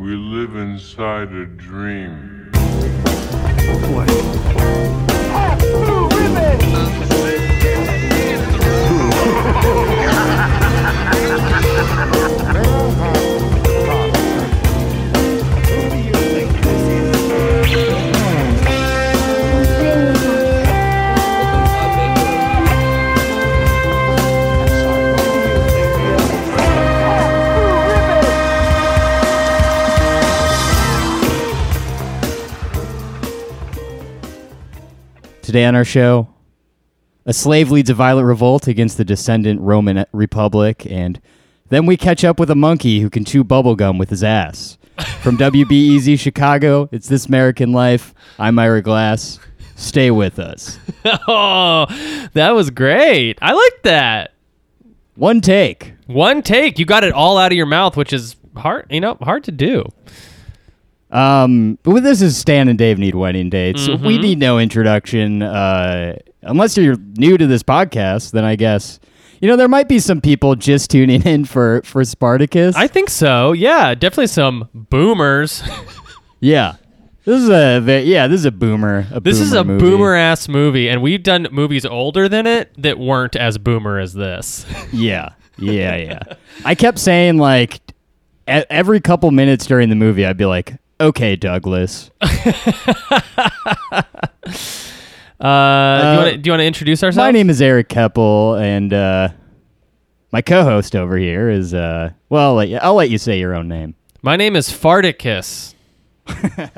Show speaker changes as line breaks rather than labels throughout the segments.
We live inside a dream.
Today on our show, a slave leads a violent revolt against the descendant Roman Republic, and then we catch up with a monkey who can chew bubblegum with his ass. From WBEZ Chicago, it's This American Life. I'm Ira Glass. Stay with us.
Oh, that was great. I like that.
One take.
One take. You got it all out of your mouth, which is hard, you know, hard to do.
Um, but this is Stan and Dave need wedding dates.
Mm-hmm.
We need no introduction. Uh, unless you're new to this podcast, then I guess you know there might be some people just tuning in for for Spartacus.
I think so. Yeah, definitely some boomers.
yeah, this is a yeah this is a boomer. A
this is a
movie.
boomer ass movie, and we've done movies older than it that weren't as boomer as this.
Yeah, yeah, yeah. I kept saying like every couple minutes during the movie, I'd be like, "Okay, Douglas."
Uh, do you wanna- do you want to introduce ourselves?
My name is Eric Keppel, and uh, my co-host over here is uh, well, I'll let, you, I'll let you say your own name.
My name is Farticus.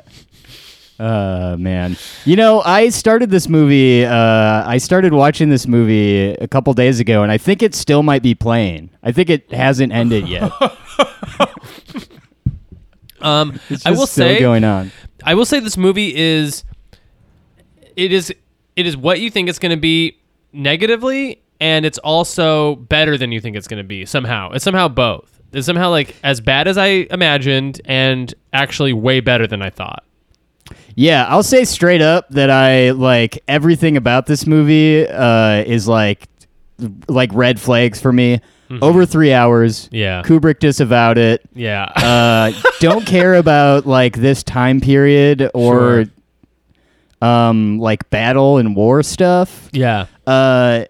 Uh, man, you know, I started this movie. Uh, I started watching this movie a couple days ago, and I think it still might be playing. I think it hasn't ended yet.
Um, I will
still
say,
going on.
I will say this movie is it is it is what you think it's going to be negatively and it's also better than you think it's going to be somehow. It's somehow both. It's somehow like as bad as I imagined and actually way better than I thought.
Yeah, I'll say straight up that I like everything about this movie uh, is like like red flags for me. Over three hours.
Mm-hmm. Yeah.
Kubrick disavowed it.
Yeah.
Uh, don't care about like this time period or um like battle and war stuff.
yeah.
Uh,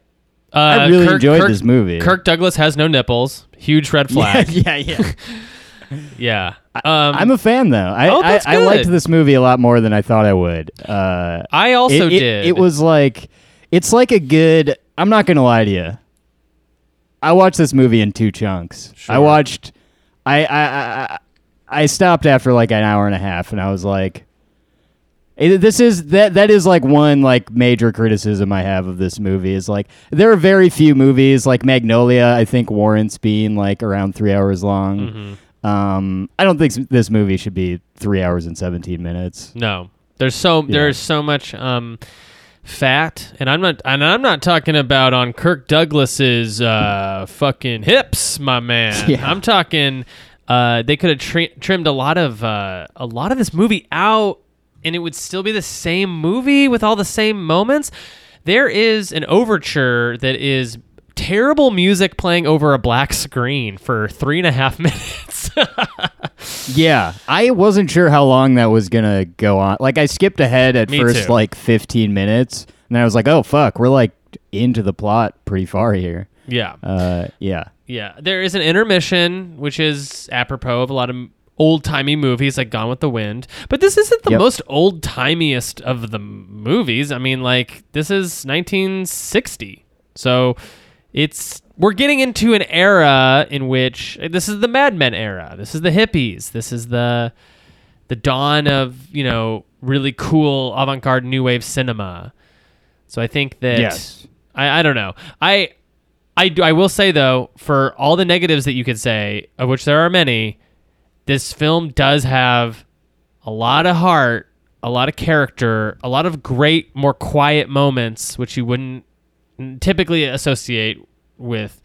Uh,
I really enjoyed this movie.
Kirk Douglas has no nipples. Huge red flag.
yeah, yeah.
yeah. Um,
I'm a fan though. I
Oh,
I, I liked this movie a lot more than I thought I would. Uh,
I also
it, it-
did.
It was like it's like a good. I'm not gonna lie to you. I watched this movie in two chunks. I watched. I I, I I stopped after like an hour and a half, and I was like, eh, "This is that that is like one like major criticism I have of this movie is like there are very few movies like Magnolia. I think warrants being like around three hours long.
Mm-hmm.
Um, I don't think this movie should be three hours and seventeen minutes.
No, there's so there's so much um, fat, and I'm not and I'm not talking about on Kirk Douglas's uh, fucking hips, my man.
Yeah.
I'm talking. Uh, they could have tri- trimmed a lot of uh, a lot of this movie out, and it would still be the same movie with all the same moments. There is an overture that is terrible music playing over a black screen for three and a half minutes.
Yeah, I wasn't sure how long that was gonna go on. Like, I skipped ahead at
Me
first,
too.
like 15 minutes, and I was like, "Oh fuck, we're like into the plot pretty far here."
yeah.
Uh, yeah,
Yeah, there is an intermission, which is apropos of a lot of old timey movies like Gone with the Wind. But this isn't the
Yep.
most old timiest of the movies. I mean, like this is 1960, so it's we're getting into an era in which this is the Mad Men era. This is the hippies. This is the the dawn of you know really cool avant-garde new wave cinema. So I think that
Yes.
I, I don't know. I I do, I will say though, for all the negatives that you could say, of which there are many, this film does have a lot of heart, a lot of character, a lot of great, more quiet moments, which you wouldn't typically associate with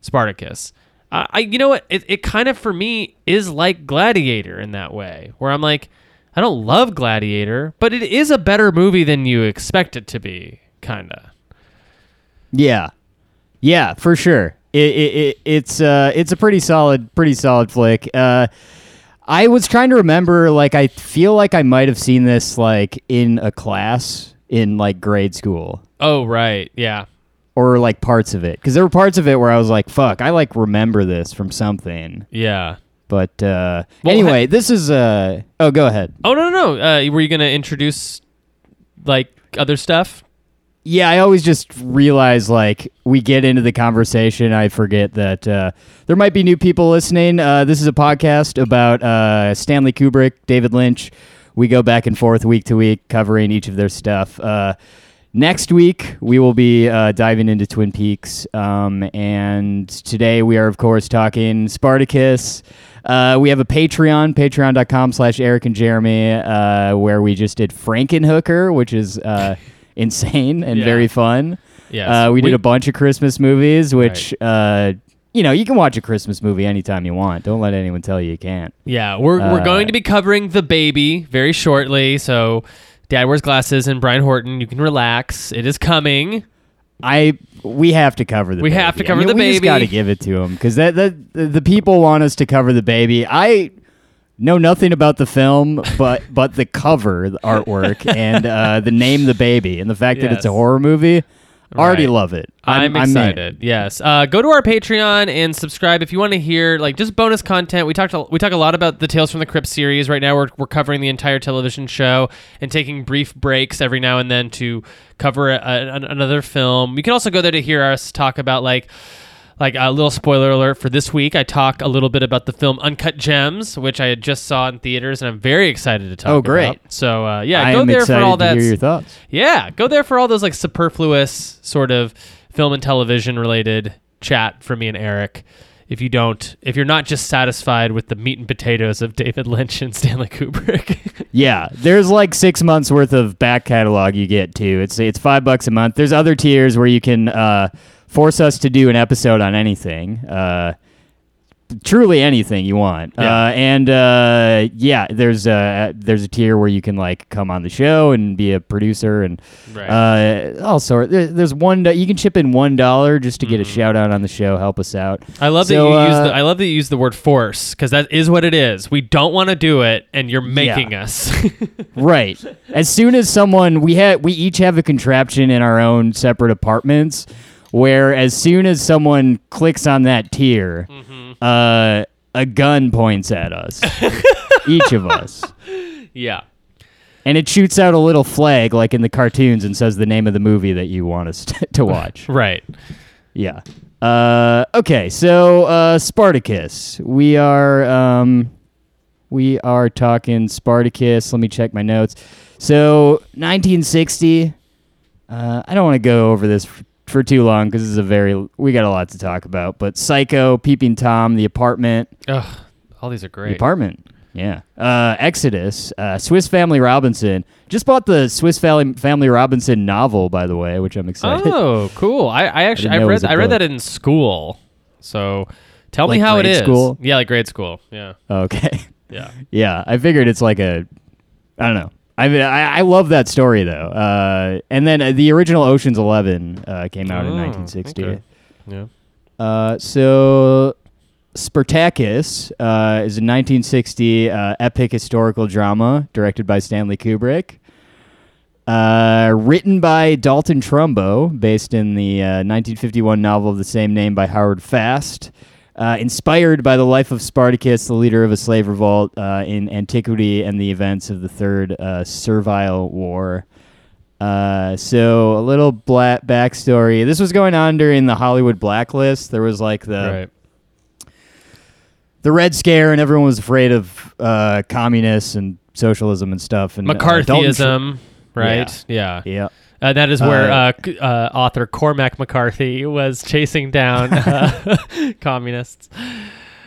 Spartacus. I, I you know what? It, it kind of for me is like Gladiator in that way, where I'm like, I don't love Gladiator, but it is a better movie than you expect it to be, kinda.
yeah, yeah, for sure. It, it, it it's uh it's a pretty solid pretty solid flick. Uh, I was trying to remember. Like, I feel like I might have seen this like in a class in like grade school.
Oh right, yeah.
Or like parts of it because there were parts of it where I was like, "Fuck, I like remember this from something."
Yeah.
But uh,
Well,
anyway, this is uh oh, go ahead.
Oh no no no! Uh, were you gonna introduce like other stuff?
Yeah, I always just realize like we get into the conversation, I forget that uh, there might be new people listening. Uh, this is a podcast about uh, Stanley Kubrick, David Lynch. We go back and forth week to week covering each of their stuff. Next week we will be uh, diving into Twin Peaks, um, and today we are of course talking Spartacus. Uh, we have a Patreon, patreon.com slash Eric and Jeremy, uh, where we just did Frankenhooker, which is uh, insane and
Yeah.
very fun.
Yes.
Uh, we,
We-
did a bunch of Christmas movies, which, uh, you know, you can watch a Christmas movie anytime you want. Don't let anyone tell you you can't.
Yeah, we're we're
Uh,
going to be covering the baby very shortly. So, Dad wears glasses and Brian Horton, you can relax. It is coming.
I we have to cover the.
We
baby.
have to
I
cover
mean,
the
we just
baby.
got to give it to them because that, that the, the people want us to cover the baby. I know nothing about the film, but but the cover, the artwork, and uh, the name, the baby, and the fact that it's a horror movie. Already
Right.
love it.
I'm,
in.
excited. yes. Uh, go to our Patreon and subscribe if you want to hear like just bonus content. We talked a, we talk a lot about the Tales from the Crypt series. Right now we're we're covering the entire television show and taking brief breaks every now and then to cover a, a, another film. You can also go there to hear us talk about like like a little spoiler alert for this week. I talk a little bit about the film Uncut Gems, which I just saw in theaters, and I'm very excited to talk.
Oh, great.
about. So uh, yeah,
I
go there for all
to
that.
hear your thoughts.
Yeah, go there for all those like superfluous sort of film and television related chat for me and Eric. If you don't, if you're not just satisfied with the meat and potatoes of David Lynch and Stanley Kubrick,
Yeah, there's like six months worth of back catalog you get too. It's it's five bucks a month. There's other tiers where you can uh, force us to do an episode on anything, uh, truly anything you want.
Yeah.
Uh, and uh, yeah, there's a there's a tier where you can like come on the show and be a producer and
Right.
uh, all sort. There, there's one you can chip in one dollar just to get
Mm.
a shout out on the show. Help us out.
I love
So,
that you use
uh,
the I love that you use the word force because that is what it is. We don't want to do it, and you're making us.
Right. As soon as someone we had we each have a contraption in our own separate apartments where as soon as someone clicks on that tier, uh, a gun points at us. each of us.
yeah.
And it shoots out a little flag like in the cartoons and says the name of the movie that you want us to, to watch.
Right.
Yeah. Uh, okay, so uh, Spartacus. We are um, we are talking Spartacus. Let me check my notes. So 1960. Uh, I don't want to go over this for too long because this is a very we got a lot to talk about. But Psycho, Peeping Tom, The Apartment,
Ugh. All these are
The
great.
Apartment. Yeah. Uh, Exodus, uh, Swiss Family Robinson. Just bought the Swiss Family Family Robinson novel, by the way, which I'm excited.
Oh, cool. I, I actually
didn't
I read I read that in school. So tell me how it is.
school?
Yeah, like grade school. Yeah.
Okay.
Yeah.
Yeah, I figured it's like a, I don't know. I mean, I, I love that story though. Uh, and then uh, the original Ocean's Eleven uh, came out in
Oh,
1960.
okay. Yeah.
Uh, so Spartacus uh, is a 1960 uh, epic historical drama directed by Stanley Kubrick. Uh, written by Dalton Trumbo, based in the uh, 1951 novel of the same name by Howard Fast. Uh, inspired by the life of Spartacus, the leader of a slave revolt uh, in antiquity and the events of the Third uh, Servile War. Uh, so a little black backstory. This was going on during the Hollywood blacklist. There was like the
right.
the Red Scare, and everyone was afraid of uh, communists and socialism and stuff. And uh,
McCarthyism, right? Yeah.
yeah.
Uh, that is where
Uh,
uh, uh, author Cormac McCarthy was chasing down uh, communists.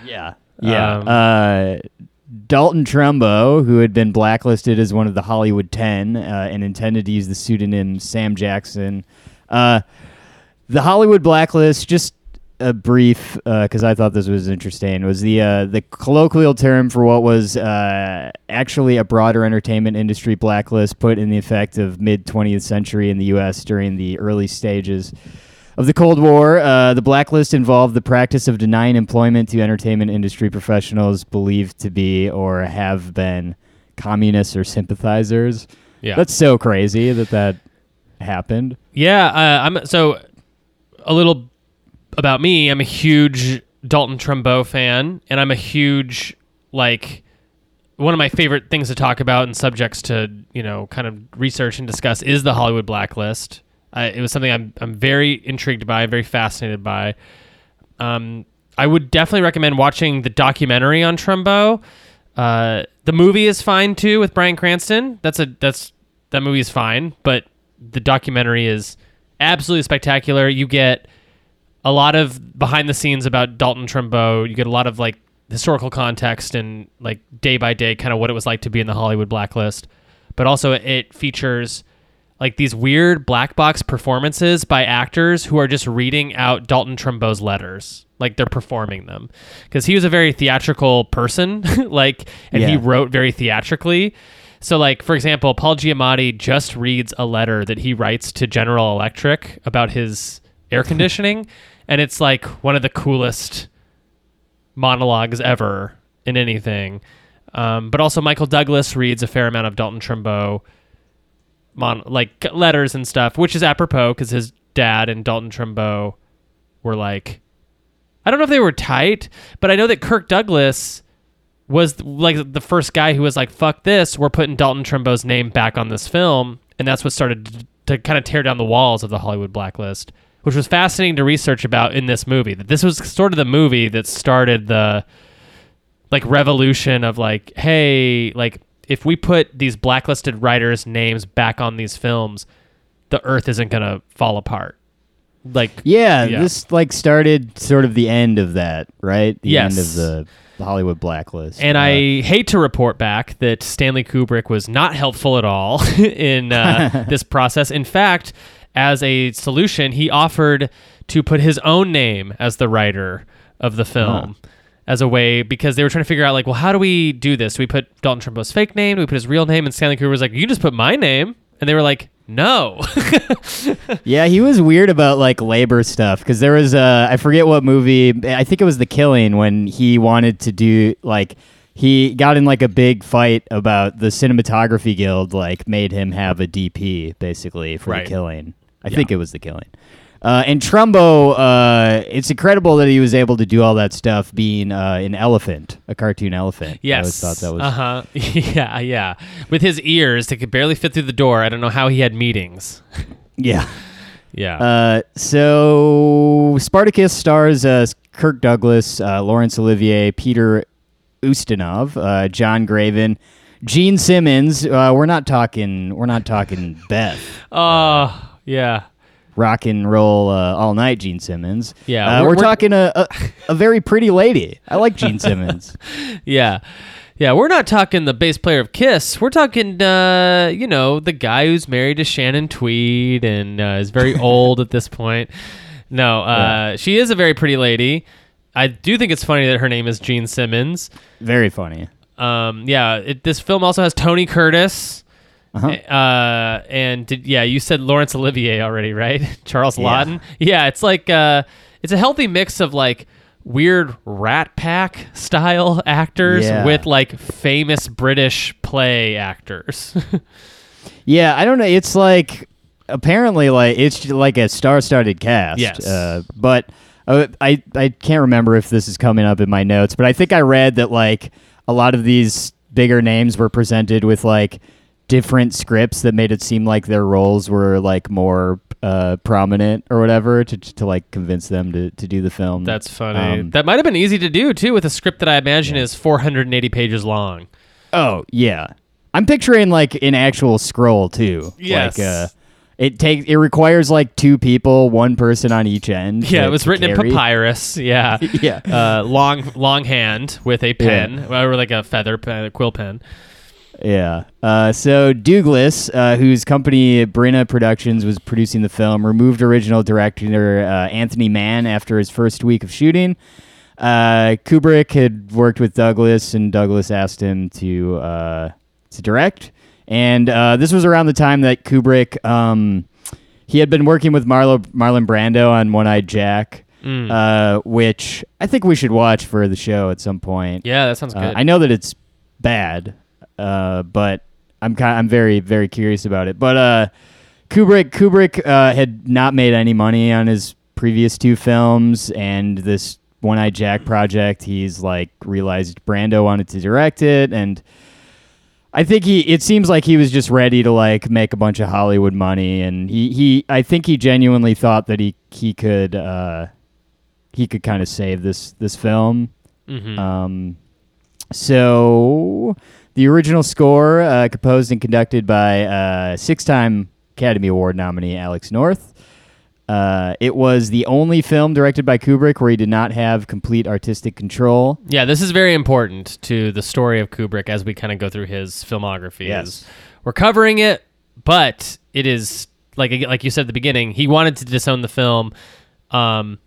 Yeah. Yeah.
Um,
uh, Dalton Trumbo, who had been blacklisted as one of the Hollywood Ten uh, and intended to use the pseudonym Sam Jackson. Uh, the Hollywood blacklist, just a brief, because I thought this was interesting, was the uh, the colloquial term for what was uh, actually a broader entertainment industry blacklist put in the effect of mid 20th century in the U.S. during the early stages of the Cold War. Uh, the blacklist involved the practice of denying employment to entertainment industry professionals believed to be or have been communists or sympathizers.
Yeah.
That's so crazy that that happened.
Yeah, uh, I'm so a little about me. I'm a huge Dalton Trumbo fan, and I'm a huge like one of my favorite things to talk about and subjects to you know kind of research and discuss is the Hollywood blacklist. Uh, it was something I'm I'm very intrigued by, very fascinated by. Um, I would definitely recommend watching the documentary on Trumbo. Uh, the movie is fine too with Bryan Cranston. That's a that's that movie is fine, but the documentary is absolutely spectacular. You get a lot of behind the scenes about Dalton Trumbo. You get a lot of like historical context and like day by day kind of what it was like to be in the Hollywood blacklist. But also it features like these weird black box performances by actors who are just reading out Dalton Trumbo's letters. Like they're performing them. Because he was a very theatrical person, like and he wrote very theatrically. So like for example, Paul Giamatti just reads a letter that he writes to General Electric about his air conditioning and it's like one of the coolest monologues ever in anything. Um, but also Michael Douglas reads a fair amount of Dalton Trumbo mon- like letters and stuff, which is apropos because his dad and Dalton Trumbo were like, I don't know if they were tight, but I know that Kirk Douglas was like the first guy who was like, "Fuck this, we're putting Dalton Trumbo's name back on this film," and that's what started to, to kind of tear down the walls of the Hollywood blacklist, which was fascinating to research about in this movie. That this was sort of the movie that started the like revolution of like, hey, like if we put these blacklisted writers' names back on these films, the Earth isn't gonna fall apart. Like,
Yeah,
Yeah.
this like started sort of the end of that, right? The end
Yes.
of the, the Hollywood blacklist.
And
Uh,
I hate to report back that Stanley Kubrick was not helpful at all in uh, this process. In fact, as a solution, he offered to put his own name as the writer of the film. As a way, because they were trying to figure out, like, well, how do we do this? Do we put Dalton Trumbo's fake name? Do we put his real name? And Stanley Kubrick was like, you can just put my name. And they were like, no.
Yeah, he was weird about like labor stuff because there was uh I forget what movie I think it was The Killing when he wanted to do like he got in like a big fight about the cinematography guild like made him have a DP basically for
Right.
The Killing. I think it was The Killing. Uh, and Trumbo, uh, it's incredible that he was able to do all that stuff being uh, an elephant, a cartoon elephant. I
Yes.
always thought that was
Uh huh. yeah, yeah. With his ears that could barely fit through the door. I don't know how he had meetings.
yeah.
Yeah.
Uh, so Spartacus stars uh, Kirk Douglas, uh, Laurence Olivier, Peter Ustinov, uh, John Gavin, Jean Simmons. Uh, we're not talking. We're not talking Beth.
Oh, yeah.
Rock and roll uh, all night, Gene Simmons.
Yeah,
uh,
we're-
we're,
we're-
talking a, a a very pretty lady. I like Jean Simmons.
Yeah. Yeah, we're not talking the bass player of Kiss. We're talking, uh, you know, the guy who's married to Shannon Tweed and uh, is very old at this point. No, uh, she is a very pretty lady. I do think it's funny that her name is Jean Simmons.
Very funny.
Um, yeah, it, this film also has Tony Curtis.
Uh-huh.
Uh, and did, yeah, you said Laurence Olivier already, right? Charles
Yeah.
Laughton. Yeah, it's like uh, it's a healthy mix of like weird Rat Pack style actors
Yeah.
with like famous British play actors.
Yeah, I don't know. It's like apparently like it's like a star-studded cast.
Yes.
Uh, but uh, I I can't remember if this is coming up in my notes, but I think I read that like a lot of these bigger names were presented with like different scripts that made it seem like their roles were like more uh, prominent or whatever to, to like convince them to, to do the film.
That's funny.
Um,
that might have been easy to do too with a script that I imagine is 480 pages long.
Oh yeah, I'm picturing like an actual scroll too.
Yes.
Like, uh, it takes it requires like two people, one person on each end.
Yeah, it was written in papyrus. Yeah.
Yeah.
Uh, long long hand with a pen or like a feather pen, a quill pen.
Yeah. Uh, so Douglas, uh, whose company Bryna Productions was producing the film, removed original director uh, Anthony Mann after his first week of shooting. Uh, Kubrick had worked with Douglas, and Douglas asked him to uh, to direct. And uh, this was around the time that Kubrick um, he had been working with Marlo, Marlon Brando on One Eyed Jack,
Mm.
uh, which I think we should watch for the show at some point.
yeah, that sounds good.
I know that it's bad, uh, but I'm kind I'm very very curious about it. But uh, Kubrick Kubrick uh, had not made any money on his previous two films, and this One Eye Jack project, he's like realized Brando wanted to direct it, and I think he it seems like he was just ready to like make a bunch of Hollywood money, and he he I think he genuinely thought that he he could uh, he could kind of save this this film.
Mhm.
Um, so the original score, uh, composed and conducted by uh, six-time Academy Award nominee Alex North. Uh, it was the only film directed by Kubrick where he did not have complete artistic control.
Yeah, this is very important to the story of Kubrick as we kind of go through his filmography.
Yes.
We're covering it, but it is like like you said at the beginning, he wanted to disown the film. Um,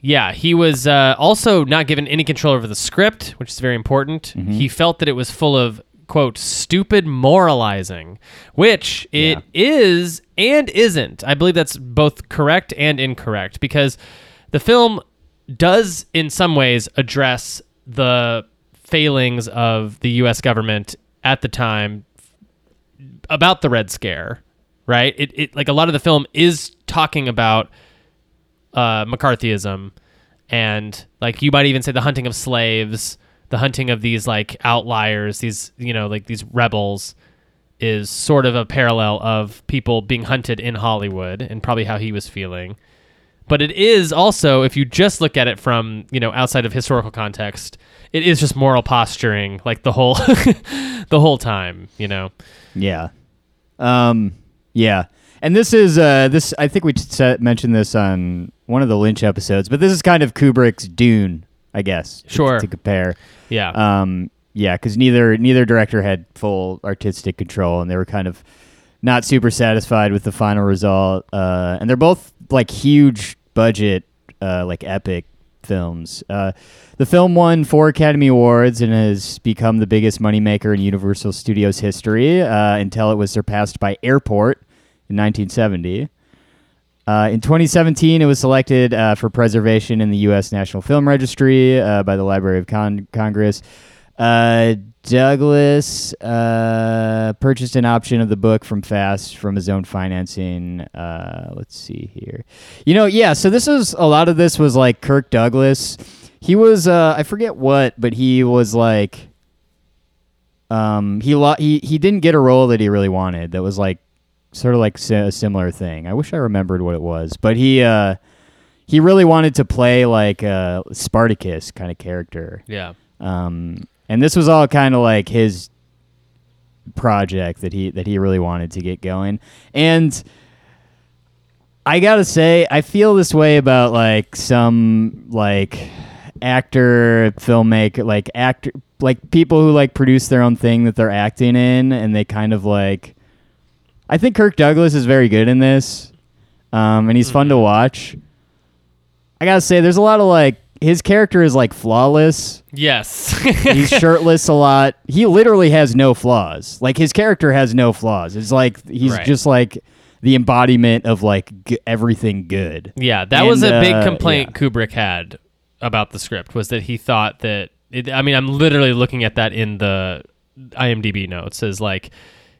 yeah, he was uh, also not given any control over the script, which is very important. He felt that it was full of quote stupid moralizing, which it is and isn't. I believe that's both correct and incorrect because the film does in some ways address the failings of the US government at the time about the red scare right it, it like a lot of the film is talking about uh, mccarthyism and like you might even say the hunting of slaves the hunting of these like outliers these you know like these rebels is sort of a parallel of people being hunted in hollywood and probably how he was feeling but it is also if you just look at it from you know outside of historical context it is just moral posturing like the whole the whole time you know
Yeah. Um, yeah. And this is uh, this. I think we mentioned this on one of the Lynch episodes, but this is kind of Kubrick's Dune, I guess. to-
Sure.
To, compare.
yeah
Um, yeah, because neither neither director had full artistic control, and they were kind of not super satisfied with the final result. Uh, and they're both like huge budget, uh, like epic films. Uh, the film won four Academy Awards and has become the biggest moneymaker in Universal Studios history uh, until it was surpassed by Airport in 1970. Uh, in 2017, it was selected uh, for preservation in the U.S. National Film Registry uh, by the Library of Con- Congress. Uh, Douglas uh, purchased an option of the book from Fast from his own financing. Let's see here. You know, yeah. So this is a lot of this was like Kirk Douglas. He was I forget what, but he was like um he lo- he he didn't get a role that he really wanted. That was like sort of like a similar thing. I wish I remembered what it was, but he uh he really wanted to play like a Spartacus kind of character.
yeah
Um, and this was all kind of like his project that he that he really wanted to get going. And I gotta say, I feel this way about like some like actor, filmmaker, like actor, like people who like produce their own thing that they're acting in, and they kind of like. I think Kirk Douglas is very good in this, um, and he's fun to watch. I gotta say, there's a lot of like his character is like flawless.
yes
He's shirtless a lot. He literally has no flaws. Like his character has no flaws. It's like he's
Right.
just like the embodiment of like g- everything good.
Yeah, that was
And,
a big
uh,
complaint
yeah.
Kubrick had about the script was that he thought that it, I mean I'm literally looking at that in the IMDb notes as like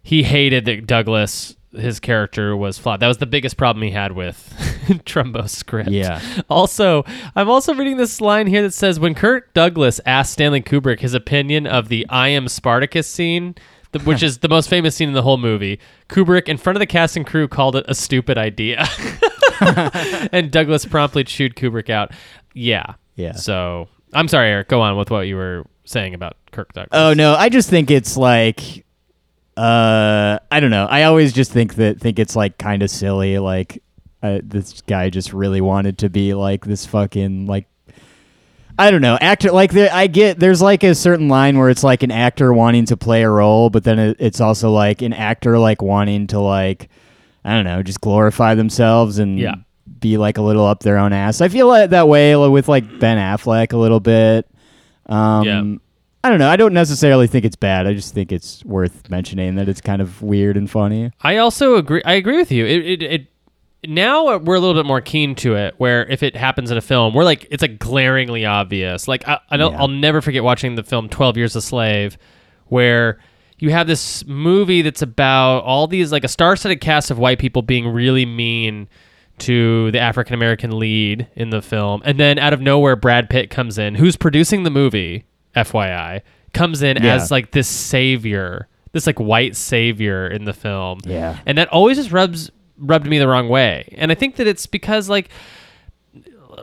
he hated that Douglas his character was flawed. That was the biggest problem he had with Trumbo's script.
Yeah.
Also, I'm also reading this line here that says when Kirk Douglas asked Stanley Kubrick his opinion of the I am Spartacus scene, the, which is the most famous scene in the whole movie, Kubrick in front of the cast and crew called it a stupid idea. and Douglas promptly chewed Kubrick out. Yeah.
Yeah.
So, I'm sorry, Eric, go on with what you were saying about Kirk Douglas.
Oh no, I just think it's like uh I don't know. I always just think that think it's like kind of silly like uh, this guy just really wanted to be like this fucking like I don't know. Actor like there I get there's like a certain line where it's like an actor wanting to play a role, but then it, it's also like an actor like wanting to like I don't know, just glorify themselves and
Yeah.
be like a little up their own ass. I feel like that way with like Ben Affleck a little bit. Um
Yeah.
I don't know. I don't necessarily think it's bad. I just think it's worth mentioning that it's kind of weird and funny.
I also agree. I agree with you. It it it, now we're a little bit more keen to it. Where if it happens in a film, we're like it's like glaringly obvious. Like I, I don't,
Yeah.
I'll never forget watching the film Twelve Years a Slave, where you have this movie that's about all these like a star-studded cast of white people being really mean to the African American lead in the film, and then out of nowhere, Brad Pitt comes in, who's producing the movie. FYI, comes in
Yeah.
as like this savior, this like white savior in the film
Yeah.
and that always just rubs rubbed me the wrong way and i think that it's because like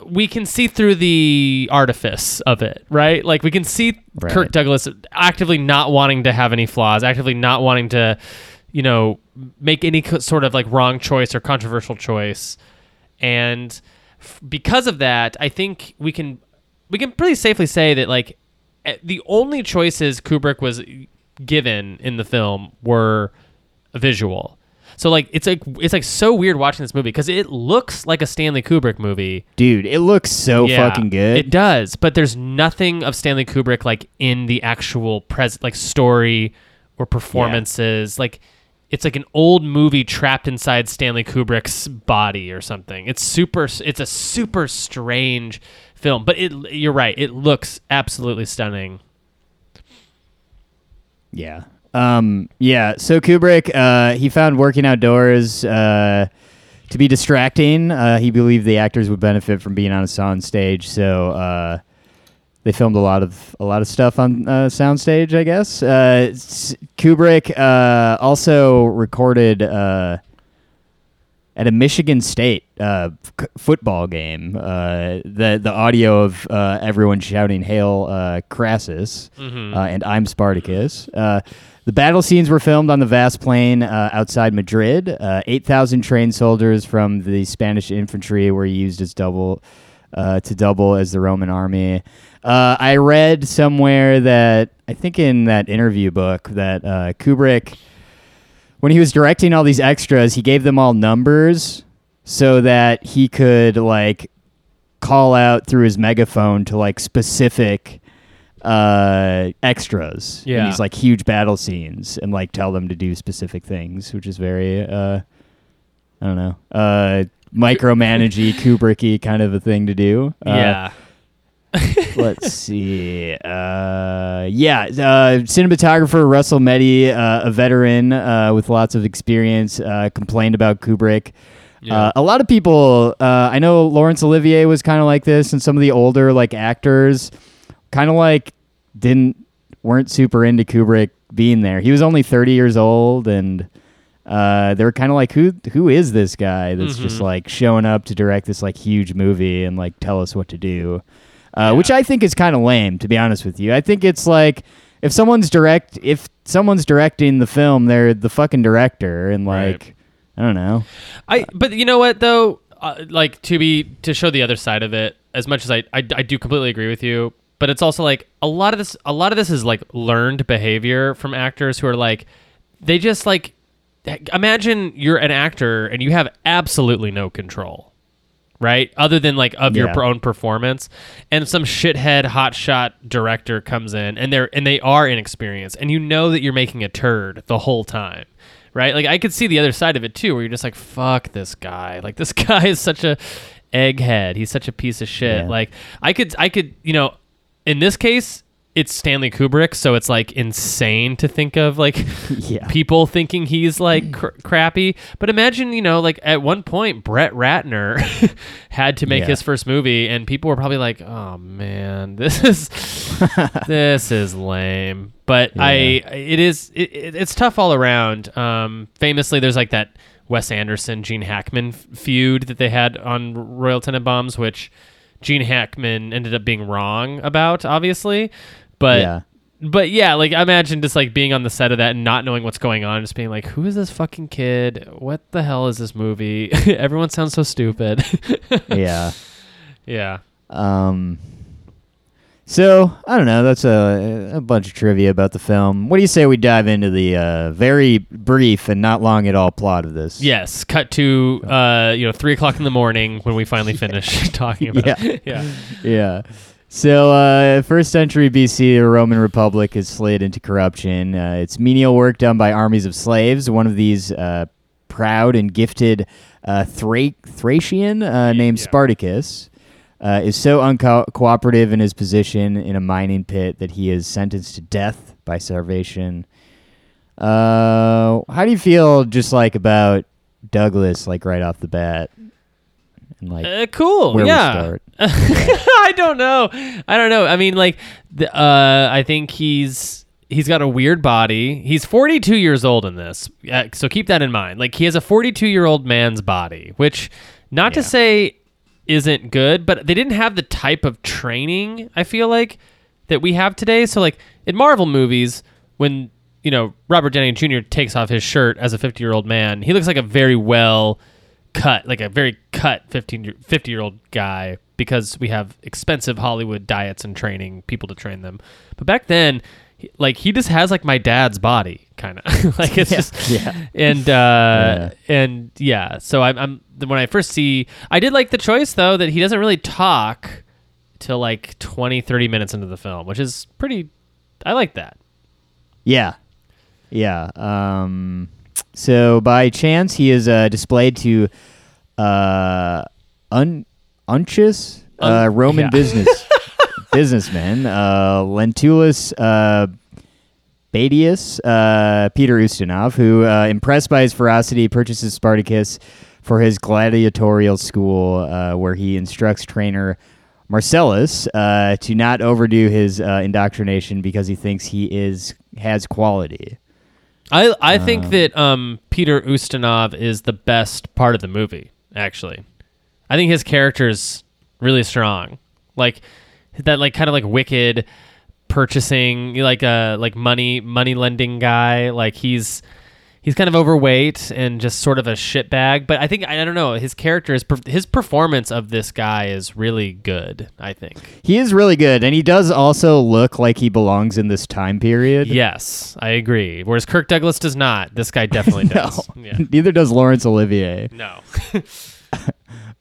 we can see through the artifice of it right like we can see
Right.
kirk douglas actively not wanting to have any flaws actively not wanting to you know make any sort of like wrong choice or controversial choice and f- because of that i think we can we can pretty safely say that like Eh, the only choices kubrick was given in the film were visual so like it's like it's like so weird watching this movie because it looks like a stanley kubrick movie
Dude, it looks so
Yeah,
fucking good.
It does, but there's nothing of Stanley Kubrick like in the actual pres like story or performances. Like it's like an old movie trapped inside Stanley Kubrick's body or something. It's super. It's a super strange film, but it. You're right. It looks absolutely stunning.
Yeah. Um, yeah. So Kubrick, uh, he found working outdoors uh, to be distracting. Uh, he believed the actors would benefit from being on a sound stage, so uh, they filmed a lot of a lot of stuff on uh, soundstage. I guess. Uh, Kubrick uh, also recorded. At a Michigan State uh, f- football game, uh, the the audio of uh, everyone shouting "Hail uh, Crassus" uh, and "I'm Spartacus." Uh, the battle scenes were filmed on the vast plain uh, outside Madrid. Uh, Eight thousand trained soldiers from the Spanish infantry were used as double uh, to double as the Roman army. Uh, I read somewhere that I think in that interview book that uh, Kubrick when he was directing all these extras, he gave them all numbers so that he could like call out through his megaphone to like specific uh extras in
Yeah.
these like huge battle scenes and like tell them to do specific things which is very uh i don't know uh micromanagey kubricky kind of a thing to do Uh,
yeah.
Let's see. Uh, yeah, uh, cinematographer Russell Metty, uh, a veteran uh, with lots of experience, uh, complained about Kubrick.
Yeah.
Uh, a lot of people, uh, I know Laurence Olivier was kind of like this, and some of the older like actors, kind of like didn't weren't super into Kubrick being there. He was only thirty years old, and uh, they were kind of like, who who is this guy that's just
Mhm.
like showing up to direct this like huge movie and like tell us what to do? Uh,
Yeah.
Which I think is kind of lame, to be honest with you. I think it's like if someone's direct, if someone's directing the film, they're the fucking director, and like
Right.
I don't know.
I but you know what though, uh, like to be to show the other side of it. As much as I, I I do completely agree with you, but it's also like a lot of this a lot of this is like learned behavior from actors who are like they just like imagine you're an actor and you have absolutely no control right? Other than like of
Yeah.
your own performance. And some shithead hotshot director comes in and they're and they are inexperienced. And you know that you're making a turd the whole time right? Like i could see the other side of it too where you're just like fuck this guy. Like this guy is such a egghead. He's such a piece of shit.
Yeah.
like i could i could you know in this case it's stanley kubrick so it's like insane to think of like
Yeah.
people thinking he's like cr- crappy. But imagine, you know, like at one point, Brett Ratner had to make
Yeah.
his first movie, and people were probably like, "Oh man, this is this is lame." But I, it is, it, it- it's tough all around. Um, famously, there's like that Wes Anderson Gene Hackman f- feud that they had on Royal Tenenbaums, which Gene Hackman ended up being wrong about, obviously. But
yeah.
but yeah, like I imagine just like being on the set of that and not knowing what's going on, just being like, "Who is this fucking kid? What the hell is this movie? Everyone sounds so stupid."
yeah.
yeah,
Um. So I don't know. That's a a bunch of trivia about the film. What do you say we dive into the uh, very brief and not long at all plot of this?
yes. Cut to uh, you know three o'clock in the morning when we finally finish talking about.
Yeah.
it. yeah,
Yeah. So, uh, first century BC, the Roman Republic has slid into corruption. Uh, it's menial work done by armies of slaves. One of these uh, proud and gifted uh, Thra- Thracian uh, named
yeah.
Spartacus. Uh, is so uncooperative in his position in a mining pit that he is sentenced to death by starvation. Uh, how do you feel just like about Douglas, like right off the bat? Like
Uh, cool.
where
yeah.
we start?
I don't know. I don't know. I mean, like, the, uh, I think he's he's got a weird body. He's 42 years old in this, uh, so keep that in mind. Like, he has a 42 year old man's body, which, not to say isn't good, but they didn't have the type of training. I feel like that we have today. So, like in Marvel movies, when you know Robert Downey Jr. takes off his shirt as a 50 year old man, he looks like a very well cut, like a very cut 15 year, 50 year old guy because we have expensive Hollywood diets and training people to train them. But back then, he- like he just has like my dad's body kind of like it's
Yeah,
just
yeah.
and uh and yeah so I'm, I'm when I first see I did like the choice though that he doesn't really talk till like 20 30 minutes into the film which is pretty I like that
Yeah. Yeah. Um, so by chance, he is uh, displayed to uh, Un- Uncius, uh,
Un-
Roman
yeah.
business businessman, uh, Lentulus uh, Badius, uh, Peter Ustinov, who, uh, impressed by his ferocity, purchases Spartacus for his gladiatorial school, uh, where he instructs trainer Marcellus uh, to not overdo his uh, indoctrination because he thinks he is has quality.
I I think that um Peter Ustinov is the best part of the movie actually. I think his character is really strong. Like that like kind of like wicked purchasing like a like money money lending guy. Like he's he's kind of overweight and just sort of a shitbag but I think I don't know his character is his performance of this guy is really good I think
He is really good, and he does also look like he belongs in this time period.
yes I agree whereas Kirk Douglas does not this guy definitely
No,
does yeah
neither does Laurence Olivier.
no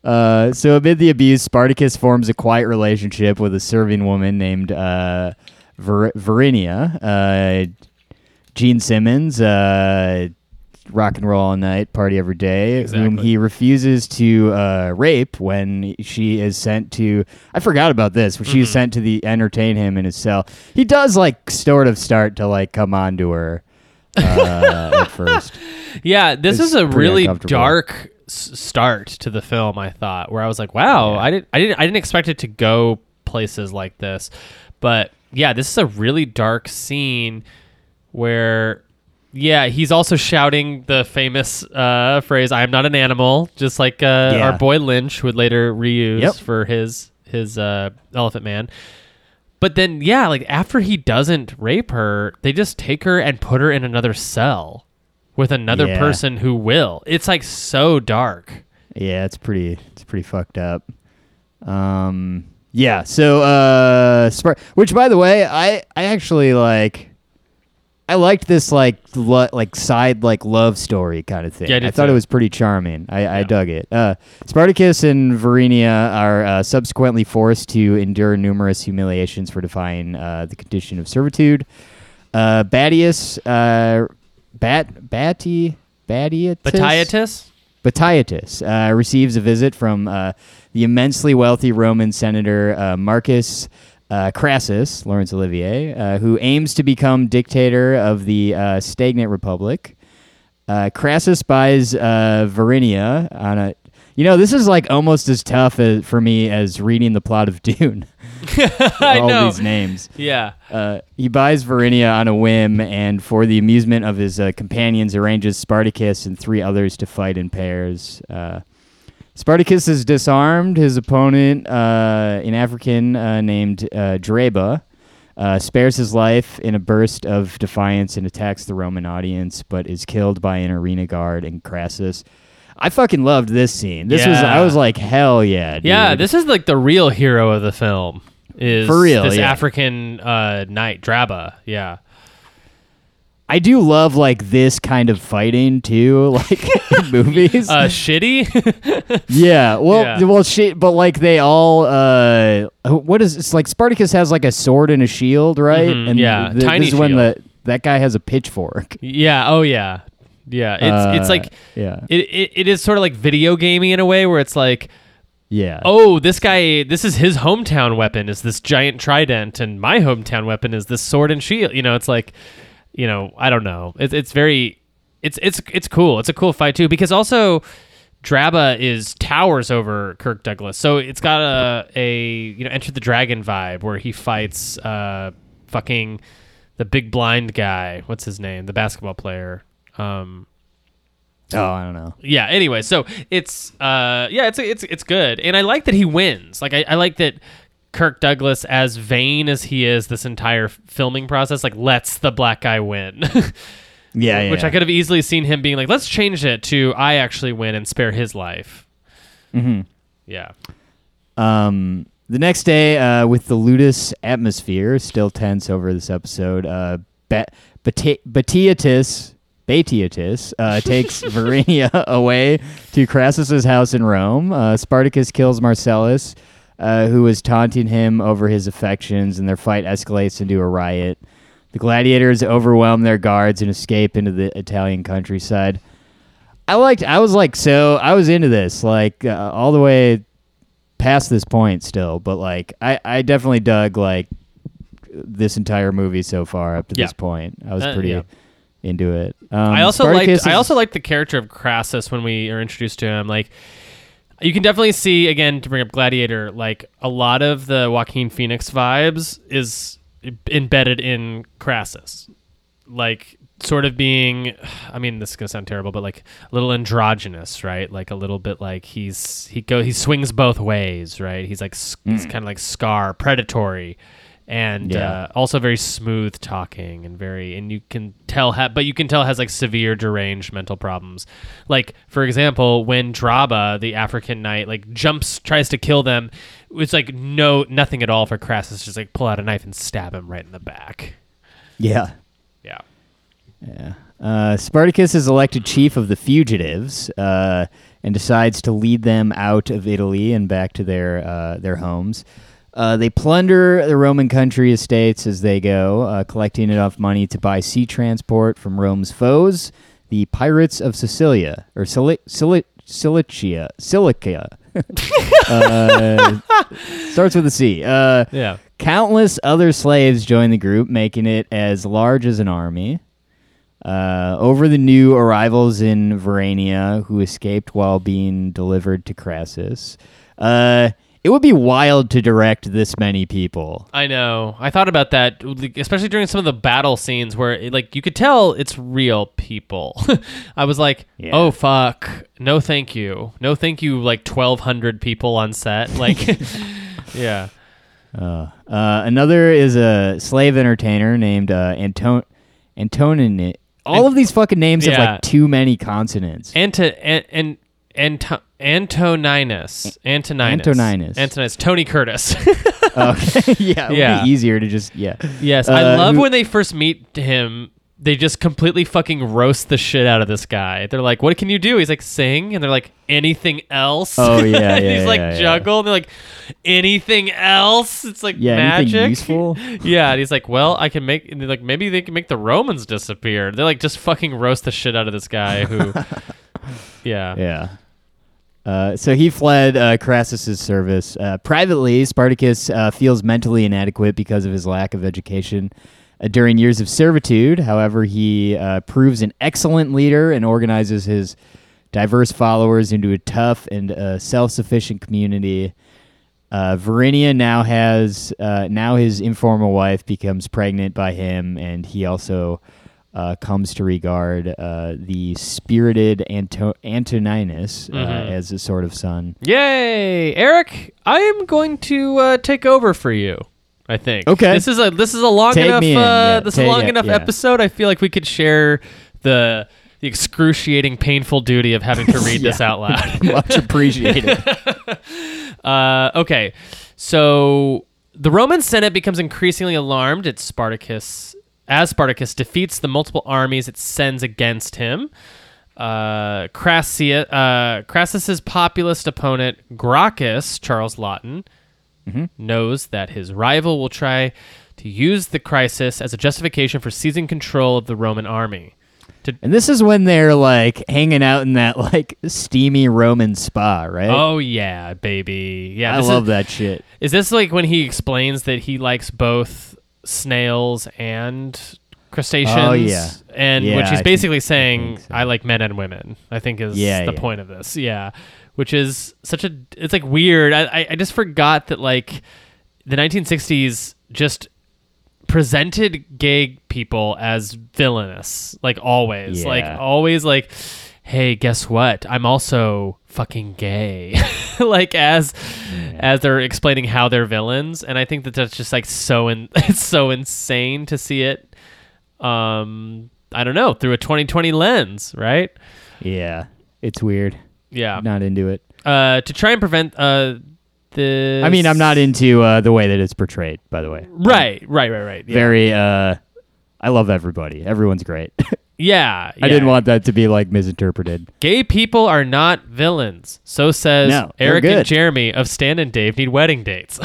Uh, so amid the abuse, Spartacus forms a quiet relationship with a serving woman named uh, Ver- Varinia. Uh, Gene Simmons, uh, rock and roll all night, party every day, whom he refuses to uh, rape when she is sent to. I forgot about this. When she
Mm-hmm.
is sent to the entertain him in his cell, he does like sort of start to like come on to her uh, at first.
Yeah, this
It's
is a really dark s- start to the film. I thought, where I was like, "Wow,
Yeah.
I didn't, I didn't, I didn't expect it to go places like this." But yeah, this is a really dark scene where, yeah, he's also shouting the famous uh, phrase, "I am not an animal," just like uh,
Yeah.
our boy Lynch would later reuse
Yep.
for his his uh, Elephant Man. But then, yeah, like after he doesn't rape her, they just take her and put her in another cell with another
Yeah.
person who will. It's like so dark.
Yeah, it's pretty it's pretty fucked up. Um yeah, so uh Spar- which by the way, I I actually like I liked this like lo- like side like love story kind of thing.
Yeah, I did
thought
too.
it was pretty charming. I, I dug it. Uh, Spartacus and Varinia are uh, subsequently forced to endure numerous humiliations for defying uh, the condition of servitude. Uh, Batius, uh, Bat Bati Batiatus
Batiatus?
Batiatus uh, receives a visit from uh, the immensely wealthy Roman senator uh, Marcus uh, Crassus, Laurence Olivier, uh, who aims to become dictator of the uh, stagnant republic. Uh, Crassus buys uh, Varinia on a. You know, this is like almost as tough as, for me as reading the plot of Dune.
I
all
know.
these names.
Yeah.
Uh, he buys Varinia on a whim, and for the amusement of his uh, companions, arranges Spartacus and three others to fight in pairs. Spartacus is disarmed. His opponent, uh, an African uh, named uh, Draba, uh, spares his life in a burst of defiance and attacks the Roman audience, but is killed by an arena guard and Crassus. I fucking loved this scene. This was I was like hell yeah, dude.
Yeah, this is like the real hero of the film. Is
For real,
this
yeah.
African uh, knight Draba? Yeah,
I do love like this kind of fighting too, like movies.
uh, shitty.
yeah, well,
Yeah.
well, shit. But like they all, uh, what is it's like? Spartacus has like a sword and a shield, right?
Mhm,
and
yeah,
th-
tiny
this is when the that guy has a pitchfork.
yeah. Oh yeah. Yeah, it's it's
Uh,
like
yeah,
it, it, it is sort of like video gaming in a way where it's like
yeah.
oh this guy this is his hometown weapon is this giant trident and my hometown weapon is this sword and shield you know it's like you know i don't know it, it's very it's it's it's cool it's a cool fight too because also Draba is towers over Kirk Douglas, so it's got a a you know Enter the Dragon vibe where he fights uh fucking the big blind guy. What's his name? The basketball player. Um,
oh, I don't know.
yeah anyway so it's uh yeah it's it's it's good and i like that he wins like i, I like that kirk douglas as vain as he is this entire filming process like lets the black guy win
Yeah, yeah.
which i could have easily seen him being like let's change it to i actually win and spare his life
Mhm.
yeah
Um, the next day, uh, with the Ludus atmosphere still tense over this episode, uh, Ba- Bati- Batiatus, Batiatus uh, takes Varinia away to Crassus's house in Rome. Uh, Spartacus kills Marcellus, uh, who is taunting him over his affections, and their fight escalates into a riot. The gladiators overwhelm their guards and escape into the Italian countryside. I liked. I was like, so I was into this, like uh, all the way past this point still, but like I, I definitely dug like this entire movie so far up to
Yeah.
this point. I was
Uh,
pretty
yeah.
into it. Um,
I also
Spartacus
liked. I also liked the character of Crassus when we are introduced to him. Like, you can definitely see again to bring up Gladiator. Like a lot of the Joaquin Phoenix vibes is embedded in Crassus. Like sort of being. I mean, this is gonna sound terrible, but like a little androgynous, right? Like a little bit like he's he go he swings both ways, right? He's like s he's mm. kind of like Scar, predatory. And
Yeah.
uh, also very smooth talking and very and you can tell ha- but you can tell has like severe deranged mental problems like for example when draba the african knight like jumps tries to kill them it's like no nothing at all for crassus just like pull out a knife and stab him right in the back
yeah.
yeah
Yeah. Uh, Spartacus is elected chief of the fugitives uh, and decides to lead them out of Italy and back to their uh, their homes. Uh, they plunder the Roman country estates as they go, uh, collecting enough money to buy sea transport from Rome's foes, the pirates of Sicilia or Sili- Sili- Cilicia, Silicia. uh, starts with a C. Uh,
yeah
Countless other slaves join the group, making it as large as an army. Uh, over the new arrivals in Varinia, who escaped while being delivered to Crassus. Uh, it would be wild to direct this many people.
i know i thought about that especially during some of the battle scenes where it, like you could tell it's real people i was like
Yeah.
oh fuck no thank you no thank you like 1200 people on set like yeah
Uh, uh, another is a slave entertainer named uh, Anton Antonin. All of these fucking names have like too many consonants.
Anto and and Anto- Antoninus Antoninus
Antoninus.
Antoninus Tony Curtis.
okay, yeah, it would
Yeah.
be easier to just yeah.
yes, I
Uh,
love
who-
when they first meet him. They just completely fucking roast the shit out of this guy. They're like, "What can you do?" He's like, "Sing," and they're like, "Anything else?"
Oh, yeah, yeah,
he's like,
yeah, yeah.
"Juggle," and they're like, "Anything else?" It's like
Yeah,
magic.
useful?
yeah, and he's like, "Well, I can make." And they're like, "Maybe they can make the Romans disappear." They're like, just fucking roast the shit out of this guy who. yeah.
Yeah. Uh, so he fled uh, Crassus's service. Uh, privately, Spartacus uh, feels mentally inadequate because of his lack of education uh, during years of servitude. However, he proves an excellent leader and organizes his diverse followers into a tough and uh, self-sufficient community. Varinia now has now his informal wife becomes pregnant by him, and he also uh, comes to regard uh, the spirited Anto- Antoninus uh,
Mhm.
as a sort of son.
Yay, Eric! I am going to uh, take over for you. I think.
Okay.
This is a this is a long
Take
enough uh,
yeah.
this is a long
it,
enough
yeah.
episode. I feel like we could share the the excruciating, painful duty of having to read this out loud.
Much appreciated.
Uh, okay, so the Roman Senate becomes increasingly alarmed at Spartacus as Spartacus defeats the multiple armies it sends against him. Uh, Crassia, uh, Crassus's populist opponent Gracchus, Charles Laughton, knows that his rival will try to use the crisis as a justification for seizing control of the Roman army. To,
And this is when they're like hanging out in that like steamy Roman spa, right?
oh yeah, baby. Yeah,
I love
is,
that shit.
Is this like when he explains that he likes both snails and crustaceans?
Oh, yeah.
and
Yeah,
which
I
he's
think-
basically
I
saying
think so.
I like men and women. I think is
Yeah,
the
yeah.
point of this. Yeah, which is such a it's like weird. I I, I just forgot that like the 1960s just presented gay people as villainous like always like always like hey guess what i'm also fucking gay like as as they're explaining how they're villains and i think that that's just like so in, it's so insane to see it um i don't know through a 2020 lens right
Yeah, it's weird.
yeah
Not into it.
uh to try and prevent uh the
I mean, I'm not into uh, the way that it's portrayed. By the way,
right right right right yeah.
very. uh I love everybody. Everyone's great.
yeah,
I didn't want that to be like misinterpreted.
Gay people are not villains. So says
No,
Eric and. Jeremy of Stan and Dave need wedding dates.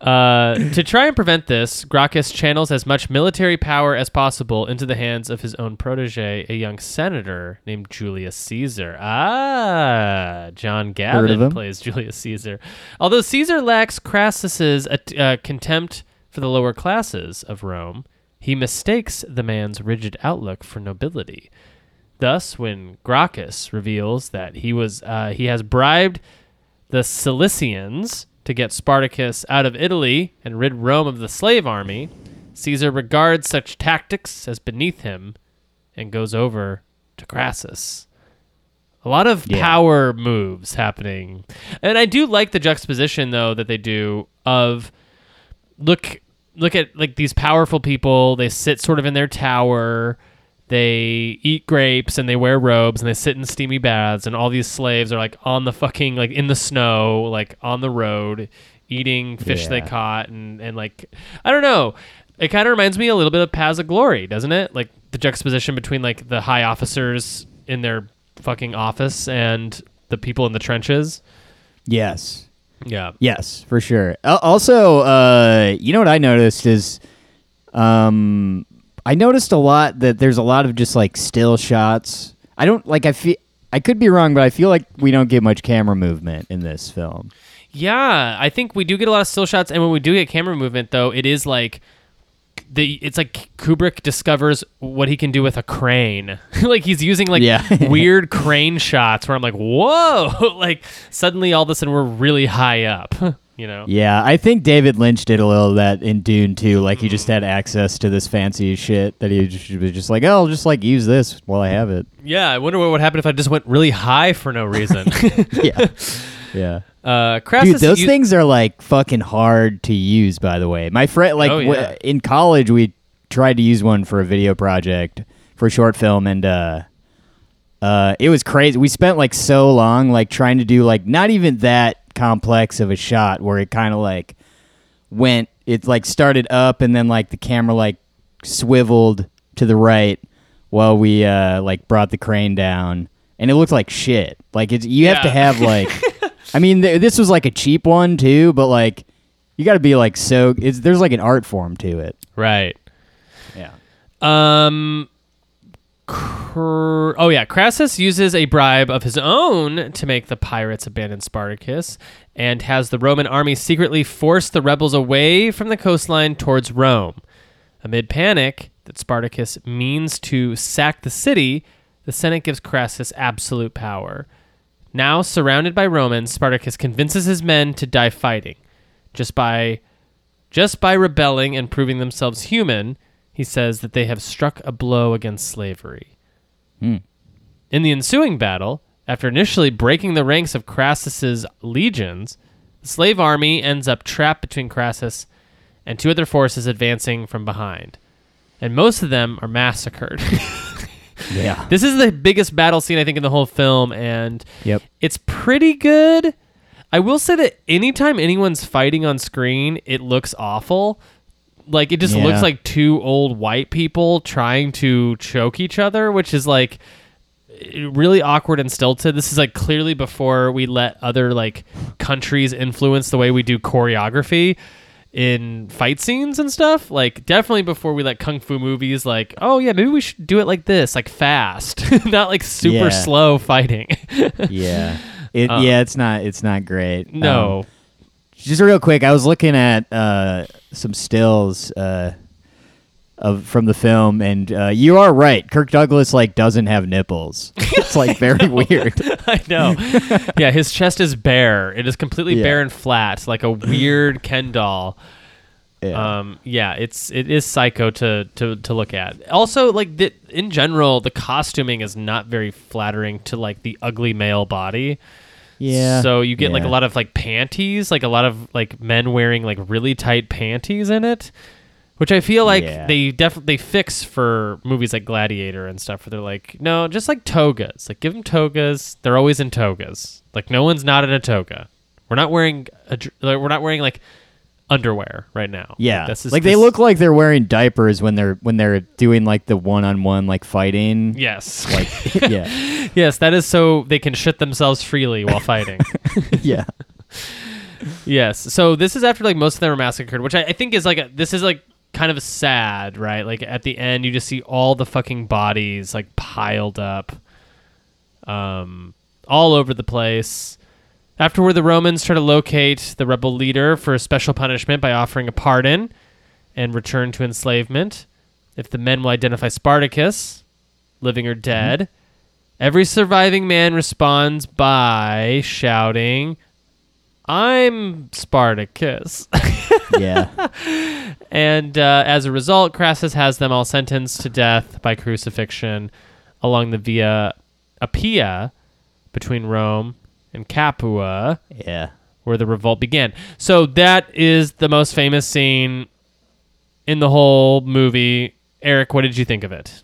uh, to try and prevent this, Gracchus channels as much military power as possible into the hands of his own protege, a young senator named Julius Caesar. Ah, John Gavin plays Julius Caesar. Although Caesar lacks Crassus's uh, uh, contempt for the lower classes of Rome, he mistakes the man's rigid outlook for nobility. Thus, when Gracchus reveals that he was uh, he has bribed the Cilicians to get Spartacus out of Italy and rid Rome of the slave army, Caesar regards such tactics as beneath him and goes over to Crassus. A lot of
Yeah.
power moves happening. And I do like the juxtaposition though that they do of look look at like these powerful people, they sit sort of in their tower, they eat grapes and they wear robes and they sit in steamy baths and all these slaves are like on the fucking like in the snow, like on the road eating fish they caught and and like I don't know. It kind of reminds me a little bit of Paths of Glory, doesn't it? Like the juxtaposition between like the high officers in their fucking office and the people in the trenches.
Yes.
Yeah.
Yes, for sure. Al- Also, uh, you know what I noticed is, um, I noticed a lot that there's a lot of just like still shots. I don't like. I feel I could be wrong, but I feel like we don't get much camera movement in this film.
Yeah, I think we do get a lot of still shots, and when we do get camera movement, though, it is like the it's like Kubrick discovers what he can do with a crane. like he's using like
Yeah.
weird crane shots where I'm like, whoa! like suddenly all of a sudden we're really high up. You know?
Yeah, I think David Lynch did a little of that in Dune too. Like he just had access to this fancy shit that he just, was just like, oh, I'll just like use this while I have it.
Yeah, I wonder what would happen if I just went really high for no reason.
Yeah, yeah.
uh, Crassus
Dude, those
u-
things are like fucking hard to use. By the way, my friend, like
Oh,
w-
yeah.
in college, we tried to use one for a video project for a short film, and uh, uh, it was crazy. We spent like so long, like trying to do like not even that complex of a shot, where it kind of like went. It like started up, and then like the camera like swiveled to the right while we uh like brought the crane down, and it looked like shit. Like it's you have to
Yeah.
have like. I mean, th- this was like a cheap one too, but like you got to be like so. It's there's like an art form to it.
right.
Yeah.
Um. Cr- oh yeah, Crassus uses a bribe of his own to make the pirates abandon Spartacus, and has the Roman army secretly force the rebels away from the coastline towards Rome. Amid panic that Spartacus means to sack the city, the Senate gives Crassus absolute power. Now surrounded by Romans, Spartacus convinces his men to die fighting, just by just by rebelling and proving themselves human, he says that they have struck a blow against slavery.
Hmm.
In the ensuing battle, after initially breaking the ranks of Crassus's legions, the slave army ends up trapped between Crassus and two other forces advancing from behind. And most of them are massacred.
Yeah.
this is the biggest battle scene I think in the whole film and
Yep.
it's pretty good. I will say that anytime anyone's fighting on screen, it looks awful. Like it just
Yeah.
looks like two old white people trying to choke each other, which is like really awkward and stilted. This is like clearly before we let other like countries influence the way we do choreography. In fight scenes and stuff. Like definitely before we let kung fu movies like, oh yeah, maybe we should do it like this, like fast, not like super
Yeah.
slow fighting.
yeah. It,
Uh,
yeah, it's not it's not great.
no.
Um, just real quick, I was looking at uh, some stills uh, of from the film, and uh, you are right. Kirk Douglas like doesn't have nipples. It's like very weird.
I know. yeah, his chest is bare. It is completely
Yeah.
bare and flat, like a weird Ken doll.
Yeah.
Um, yeah, it's it is psycho to to to look at. Also, like the, in general, the costuming is not very flattering to like the ugly male body.
yeah.
So you get like a lot of like panties, like a lot of like men wearing like really tight panties in it, which I feel like
Yeah.
they definitely fix for movies like Gladiator and stuff, where they're like, no, just like togas, like give them togas. They're always in togas. Like no one's not in a toga. We're not wearing a, like, we're not wearing like underwear right now.
Yeah,
this is
like they
this-
look like they're wearing diapers when they're when they're doing like the one-on-one like fighting.
Yes,
Like yeah,
yes, that is so they can shit themselves freely while fighting.
yeah,
Yes. So this is after like most of them are massacred, which I, I think is like a, this is like kind of sad, right? Like at the end, you just see all the fucking bodies like piled up, um, all over the place. Afterward, the Romans try to locate the rebel leader for a special punishment by offering a pardon and return to enslavement. If the men will identify Spartacus, living or dead, every surviving man responds by shouting, I'm Spartacus.
yeah.
and uh, as a result, Crassus has them all sentenced to death by crucifixion along the Via Appia between Rome and Capua,
Yeah.
where the revolt began. So that is the most famous scene in the whole movie. Eric, what did you think of it?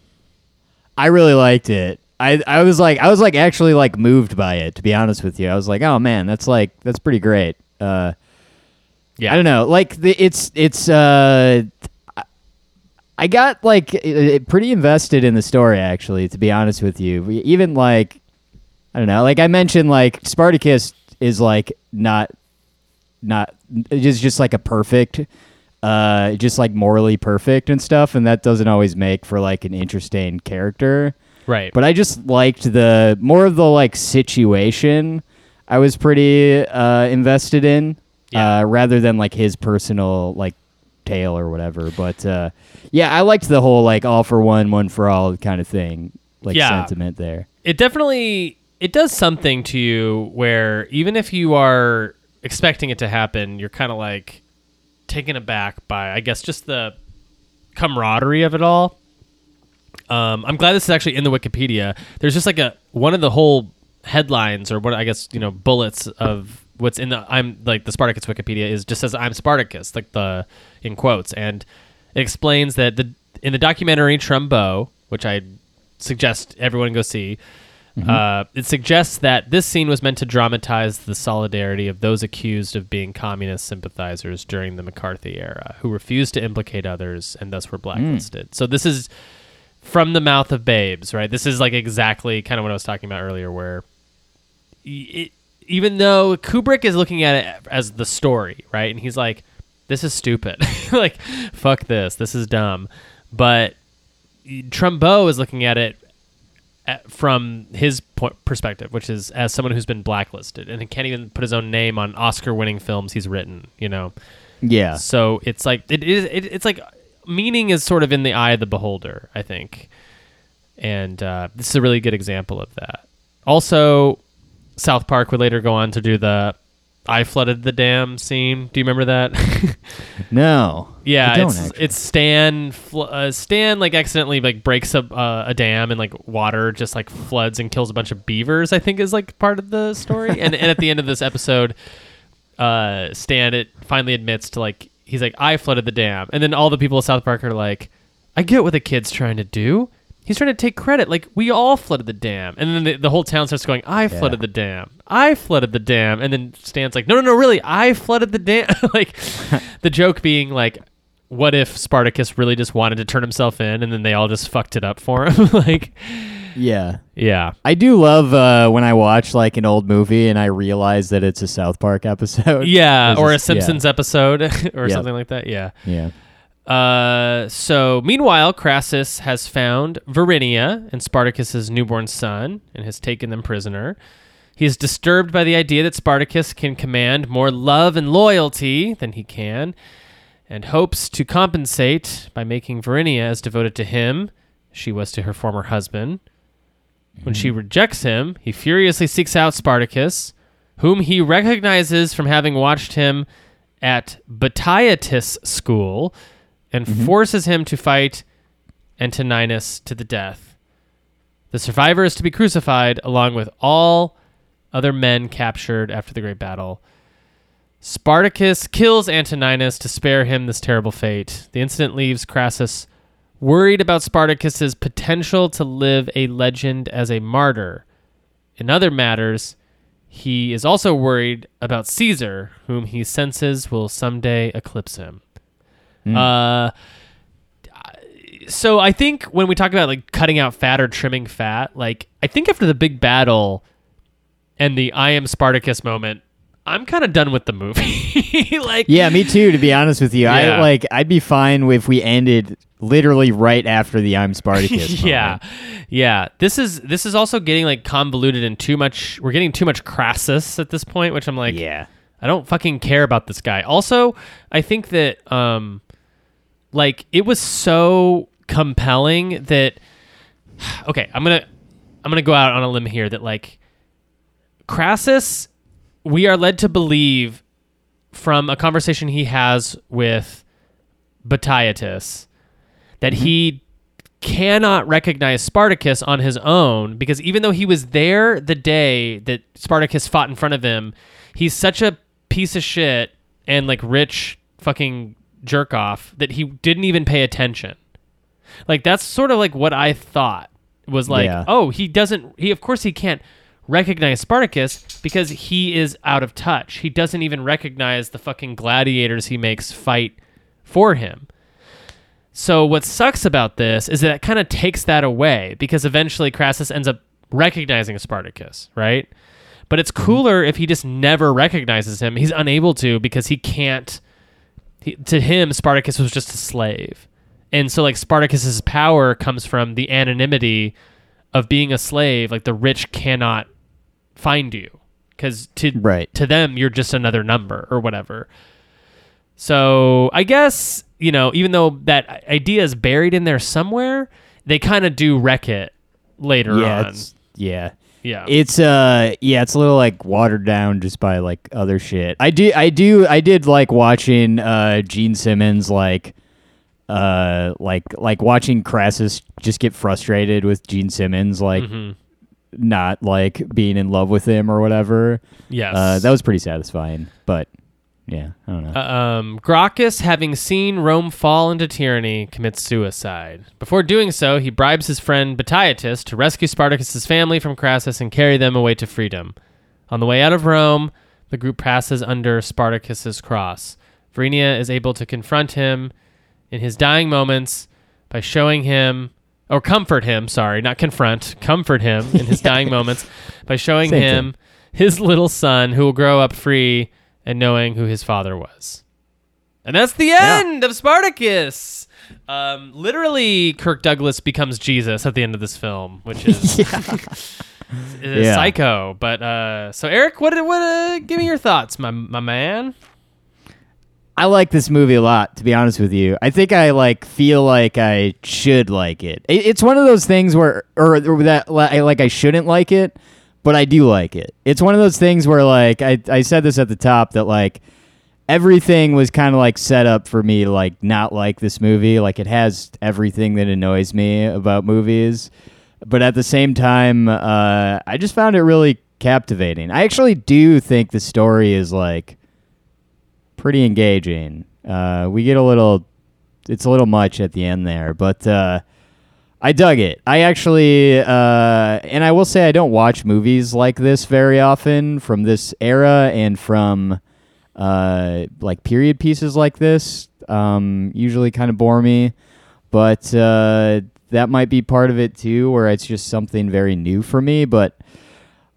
I really liked it. I I was like I was like actually like moved by it to be honest with you. I was like, "Oh man, that's like that's pretty great." Uh
Yeah.
I don't know. Like the, it's it's uh I- got like pretty invested in the story actually to be honest with you. Even like I don't know, like I mentioned like Spartacus is like not not is just like a perfect uh just like morally perfect and stuff and that doesn't always make for like an interesting character.
Right.
But I just liked the more of the like situation. I was pretty uh, invested in,
Yeah.
uh, rather than like his personal like tale or whatever. But uh, yeah, I liked the whole like all for one, one for all kind of thing, like
Yeah.
sentiment there.
it definitely it does something to you where even if you are expecting it to happen, you're kind of like taken aback by I guess just the camaraderie of it all. Um, I'm glad this is actually in the Wikipedia. There's just like a one of the whole headlines or what I guess you know bullets of what's in the I'm like the Spartacus Wikipedia is just says I'm Spartacus like the in quotes and it explains that the in the documentary Trumbo, which I suggest everyone go see. Uh, it suggests that this scene was meant to dramatize the solidarity of those accused of being communist sympathizers during the McCarthy era, who refused to implicate others and thus were blacklisted. So this is from the mouth of babes, right? This is like exactly kind of what I was talking about earlier, where it, even though Kubrick is looking at it as the story, right, and he's like, "This is stupid, like fuck this, this is dumb," but Trumbo is looking at it at, from his point, perspective, which is as someone who's been blacklisted and can't even put his own name on Oscar-winning films he's written. You know,
Yeah,
so it's like it is. It, it's like meaning is sort of in the eye of the beholder, I think, and uh, this is a really good example of that. Also, South Park would later go on to do the "I flooded the dam" scene. Do you remember that?
no,
Yeah,
I don't
it's
actually.
it's Stan. Uh, Stan like accidentally like breaks a uh, a dam and like water just like floods and kills a bunch of beavers. I think is like part of the story. and and at the end of this episode, uh, Stan it finally admits to like he's like I flooded the dam, and then all the people of South Park are like, I get what the kid's trying to do. He's trying to take credit. Like we all flooded the dam, and then the, the whole town starts going, "I flooded the dam. I flooded the dam." And then Stan's like, "No, no, no, really, I flooded the dam." like the joke being like, "What if Spartacus really just wanted to turn himself in, and then they all just fucked it up for him?" like,
Yeah.
Yeah.
I do love uh, when I watch like an old movie and I realize that it's a South Park episode.
Yeah, or a Simpsons episode or
Yeah.
something like that. Yeah.
Yeah.
Uh, so meanwhile, Crassus has found Varinia and Spartacus's newborn son and has taken them prisoner. He is disturbed by the idea that Spartacus can command more love and loyalty than he can, and hopes to compensate by making Varinia as devoted to him as she was to her former husband. When she rejects him, he furiously seeks out Spartacus, whom he recognizes from having watched him at Batiatus school, and mm-hmm. forces him to fight Antoninus to the death. The survivor is to be crucified along with all other men captured after the great battle. Spartacus kills Antoninus to spare him this terrible fate. The incident leaves Crassus worried about Spartacus's potential to live a legend as a martyr. In other matters, he is also worried about Caesar, whom he senses will someday eclipse him. Uh, so I think when we talk about like cutting out fat or trimming fat, like I think after the big battle and the I am Spartacus moment, I'm kind of done with the movie. like
Yeah, me too. To be honest with you,
Yeah.
I like. I'd be fine if we ended literally right after the "I'm Spartacus."
yeah, yeah. This is this is also getting like convoluted and too much. We're getting too much Crassus at this point, which I'm like,
yeah,
I don't fucking care about this guy. Also, I think that um like it was so compelling that okay, I'm going to I'm going to go out on a limb here that like Crassus we are led to believe from a conversation he has with Batiatus that mm-hmm. he cannot recognize Spartacus on his own because even though he was there the day that Spartacus fought in front of him, he's such a piece of shit and like rich fucking jerk off that he didn't even pay attention. Like that's sort of like what I thought was like,
Yeah.
oh, he doesn't he of course he can't recognize Spartacus because he is out of touch. He doesn't even recognize the fucking gladiators he makes fight for him. So what sucks about this is that it kind of takes that away because eventually Crassus ends up recognizing Spartacus, right? But it's mm-hmm. cooler if he just never recognizes him. He's unable to because he can't. He, to him, Spartacus was just a slave, and so like Spartacus's power comes from the anonymity of being a slave. Like the rich cannot find you because to
Right.
to them you're just another number or whatever. So I guess you know, even though that idea is buried in there somewhere, they kind of do wreck it later
yeah,
on.
yeah.
Yeah,
It's uh yeah, it's a little like watered down just by like other shit. I do I do I did like watching uh Jean Simmons like uh like like watching Crassus just get frustrated with Jean Simmons like
Mm-hmm.
not like being in love with him or whatever.
yes.
Uh that was pretty satisfying. But yeah, I don't know.
Uh, um, Gracchus, having seen Rome fall into tyranny, commits suicide. Before doing so, he bribes his friend Batiatus to rescue Spartacus's family from Crassus and carry them away to freedom. On the way out of Rome, the group passes under Spartacus's cross. Varinia is able to confront him in his dying moments by showing him or comfort him, sorry, not confront, comfort him in his dying moments by showing
Same
him his little son who will grow up free and knowing who his father was. And that's the end of Spartacus. Um, literally, Kirk Douglas becomes Jesus at the end of this film, which is, is
Yeah.
psycho. But uh, so, Eric, what? What? Uh, give me your thoughts, my my man.
I like this movie a lot, to be honest with you. I think I like feel like I should like it. it it's one of those things where, or, or that like I shouldn't like it, but I do like it. It's one of those things where like I I said this at the top that like everything was kind of like set up for me to like not like this movie. Like it has everything that annoys me about movies, but at the same time, uh, I just found it really captivating. I actually do think the story is like pretty engaging. Uh, we get a little, it's a little much at the end there, but uh, I dug it. I actually, uh, and I will say I don't watch movies like this very often from this era and from uh, like period pieces like this. Um, usually kind of bore me, but uh, that might be part of it too, where it's just something very new for me. But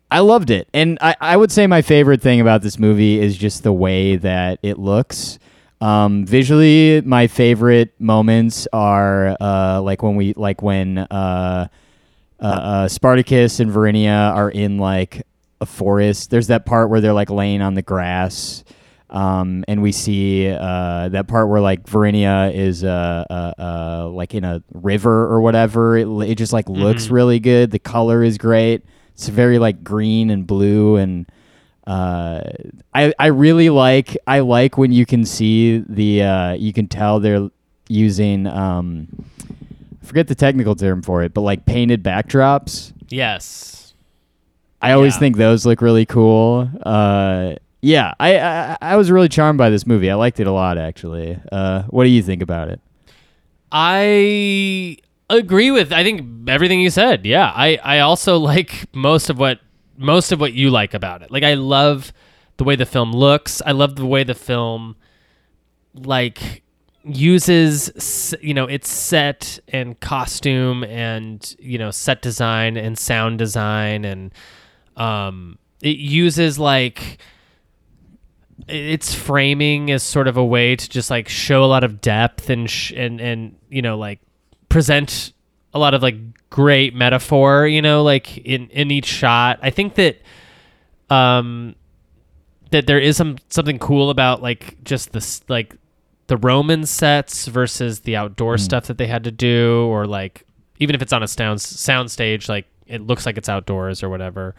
I loved it, and I, I would say my favorite thing about this movie is just the way that it looks. Um, visually, my favorite moments are uh, like when we like when uh, uh, uh, Spartacus and Varinia are in like a forest. There's that part where they're like laying on the grass. Um, and we see uh, that part where like Varinia is uh, uh, uh, like in a river or whatever. It, it just like looks
Mhm.
really good. The color is great. It's very like green and blue and uh, I I really like I like when you can see the uh, you can tell they're using um, I forget the technical term for it, but like painted backdrops.
Yes.
I always
Yeah.
think those look really cool. Uh, yeah, I, I I was really charmed by this movie. I liked it a lot, actually. Uh, what do you think about it?
I agree with I think everything you said. Yeah. I I also like most of what most of what you like about it. Like I love the way the film looks. I love the way the film like uses you know its set and costume and you know set design and sound design and um it uses like its framing is sort of a way to just like show a lot of depth and sh- and and you know like present a lot of like great metaphor you know like in in each shot. I think that um that there is some something cool about like just this like the roman sets versus the outdoor stuff that they had to do or like even if it's on a sound sound stage like it looks like it's outdoors or whatever.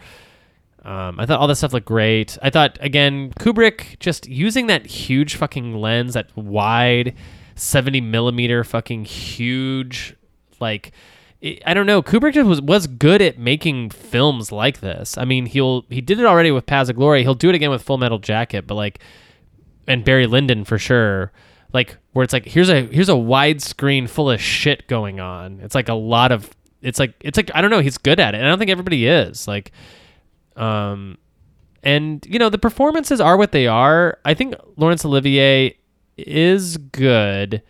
Um, I thought all that stuff looked great. I thought again Kubrick just using that huge fucking lens, that wide, seventy millimeter fucking huge, like I don't know. Kubrick just was was good at making films like this. I mean, he'll he did it already with Paths of Glory. He'll do it again with Full Metal Jacket, but like, and Barry Lyndon for sure. Like where it's like here's a here's a wide screen full of shit going on. It's like a lot of it's like it's like I don't know. He's good at it, I don't think everybody is like. Um, and you know the performances are what they are. I think Laurence Olivier is good.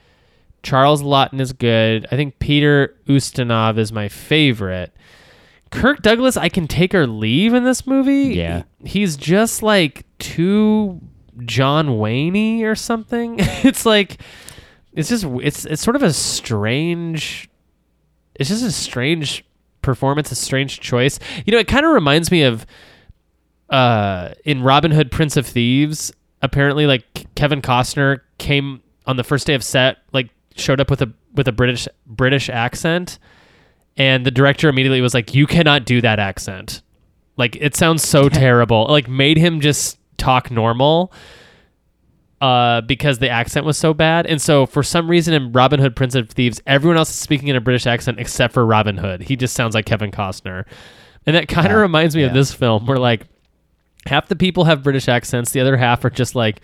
Charles Laughton is good. I think Peter Ustinov is my favorite. Kirk Douglas, I can take or leave in this movie.
Yeah.
he's just like too John Wayne or something. it's like it's just it's it's sort of a strange. It's just a strange performance, a strange choice. You know, it kind of reminds me of uh, in Robin Hood, Prince of Thieves. Apparently, like Kevin Costner came on the first day of set, like showed up with a with a British British accent, and the director immediately was like, "You cannot do that accent. Like it sounds so terrible." Like made him just talk normal. Uh, because the accent was so bad, and so for some reason in Robin Hood, Prince of Thieves, everyone else is speaking in a British accent except for Robin Hood. He just sounds like Kevin Costner, and that kind of
Yeah,
reminds me of this film, where like half the people have British accents, the other half are just like,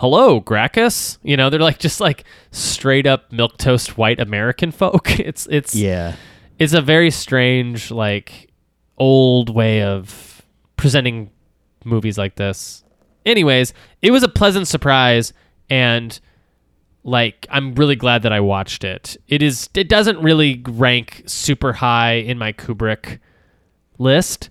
"Hello, Gracchus." You know, they're like just like straight up milk toast white American folk. It's it's
Yeah,
it's a very strange like old way of presenting movies like this. Anyways, it was a pleasant surprise and like I'm really glad that I watched it. It is it doesn't really rank super high in my Kubrick list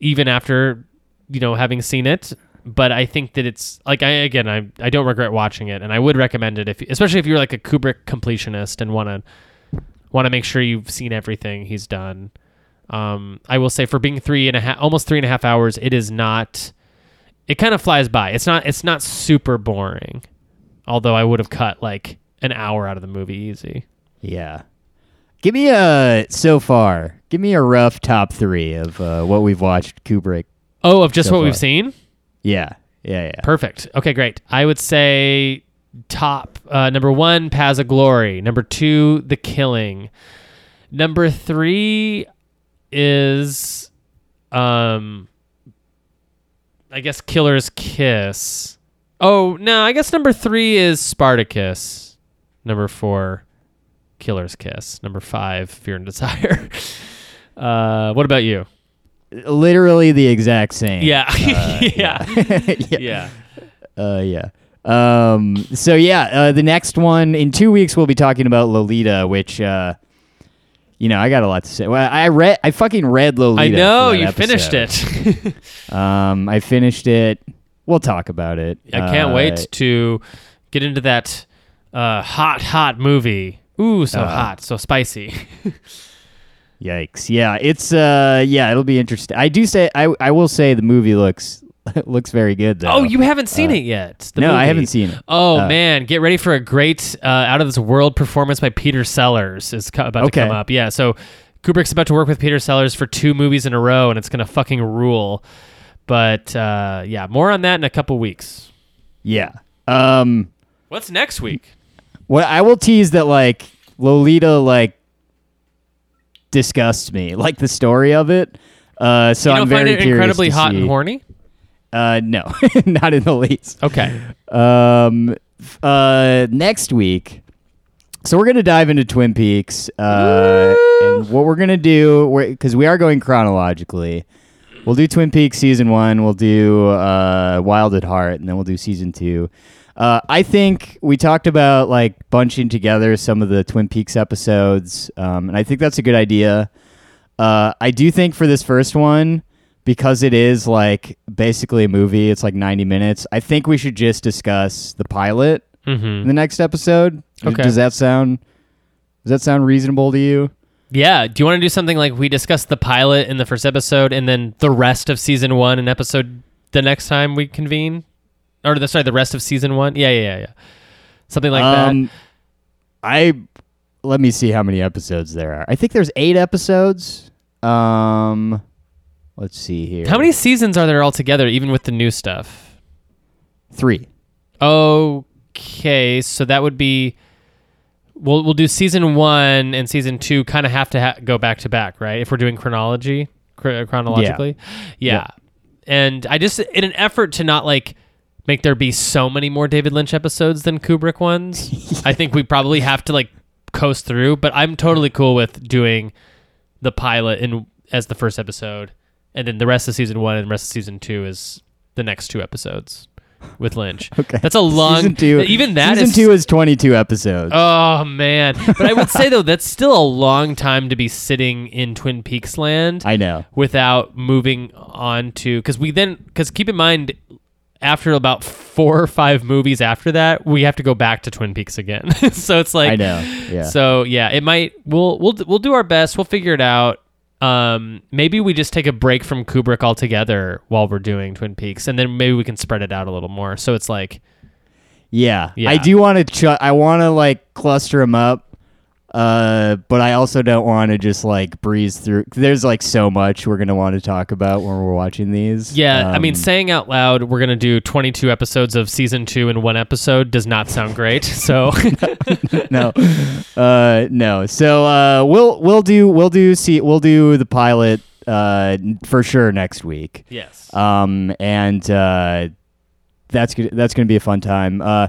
even after you know having seen it, but I think that it's like I again I I don't regret watching it and I would recommend it if especially if you're like a Kubrick completionist and want to want to make sure you've seen everything he's done. Um, I will say for being three and a half, almost three and a half hours, it is not. It kind of flies by. It's not. It's not super boring. Although I would have cut like an hour out of the movie easy.
yeah. Give me a so far. Give me a rough top three of uh, what we've watched Kubrick.
Oh, of just
So
what we've seen.
Yeah, yeah, yeah.
Perfect. Okay, great. I would say top uh, number one, Paths of Glory. Number two, The Killing. Number three is, um, I guess Killer's Kiss. Oh no, I guess number three is Spartacus. Number four, Killer's Kiss. Number five, Fear and Desire. uh, what about you?
Literally the exact same.
Yeah,
Uh,
yeah,
yeah.
yeah.
Uh, yeah. Um, so yeah, uh, the next one in two weeks we'll be talking about Lolita, which uh, you know, I got a lot to say. Well, I read, I fucking read Lolita.
I know you finished it.
Um, I finished it. We'll talk about it.
I can't
Uh,
wait to get into that uh, hot, hot movie. Ooh, so
Uh,
hot, so spicy.
Yikes! Yeah, it's uh, yeah, it'll be interesting. I do say, I, I will say, the movie looks looks very good. Though.
oh, you haven't seen it yet? the
no, I haven't seen it.
Oh
Uh,
man, get ready for a great uh, out of this world performance by Peter Sellers is co- about
Okay.
to come up. Yeah, so Kubrick's about to work with Peter Sellers for two movies in a row, and it's gonna fucking rule. But uh, yeah, more on that in a couple weeks.
Yeah. Um.
What's next week?
What I will tease that like Lolita like disgusts me, like the story of it. Uh, so
you don't
I'm
find
very
it
curious
incredibly
to
hot
see.
and horny?
Uh, no, not in the least.
Okay.
Um, uh, next week. So we're gonna dive into Twin Peaks. Uh, and what we're gonna do, because we are going chronologically. We'll do Twin Peaks season one. We'll do uh, Wild at Heart, and then we'll do season two. Uh, I think we talked about like bunching together some of the Twin Peaks episodes, um, and I think that's a good idea. Uh, I do think for this first one, because it is like basically a movie, it's like 90 minutes. I think we should just discuss the pilot
Mm-hmm.
in the next episode.
Okay.
Does that sound does that sound reasonable to you?
Yeah. Do you want to do something like we discussed the pilot in the first episode, and then the rest of season one in episode the next time we convene, or the sorry, the rest of season one? Yeah, yeah, yeah, yeah. Something like that.
um, I let me see how many episodes there are. I think there's eight episodes. Um, let's see here.
How many seasons are there altogether, even with the new stuff?
Three.
Okay, so that would be. We'll we'll do season one and season two. Kind of have to ha- go back to back, right? If we're doing chronology, chro- chronologically, yeah. And I just in an effort to not like make there be so many more David Lynch episodes than Kubrick ones. I think we probably have to like coast through. But I'm totally cool with doing the pilot in as the first episode, and then the rest of season one and the rest of season two is the next two episodes with Lynch.
Okay.
That's a long.
Season two.
Even that
season
is-
two is 22 episodes.
Oh man! But I would say though that's still a long time to be sitting in Twin Peaks land
I know.
without moving on to because we then because keep in mind after about four or five movies after that we have to go back to Twin Peaks again. so it's like
I know. Yeah.
So yeah, it might. We'll we'll we'll do our best. We'll figure it out. Um, maybe we just take a break from Kubrick altogether while we're doing Twin Peaks, and then maybe we can spread it out a little more. So it's like,
Yeah,
Yeah.
I do want to. Ch- I want to like cluster them up, uh, but I also don't want to just like breeze through. There's like so much we're gonna want to talk about when we're watching these.
yeah. I mean,
Um,
saying out loud, we're gonna do 22 episodes of season two in one episode does not sound great. So
no, uh, no. So uh, we'll we'll do we'll do see we'll do the pilot uh for sure next week.
yes.
um, and uh, that's good. That's going to be a fun time. Uh,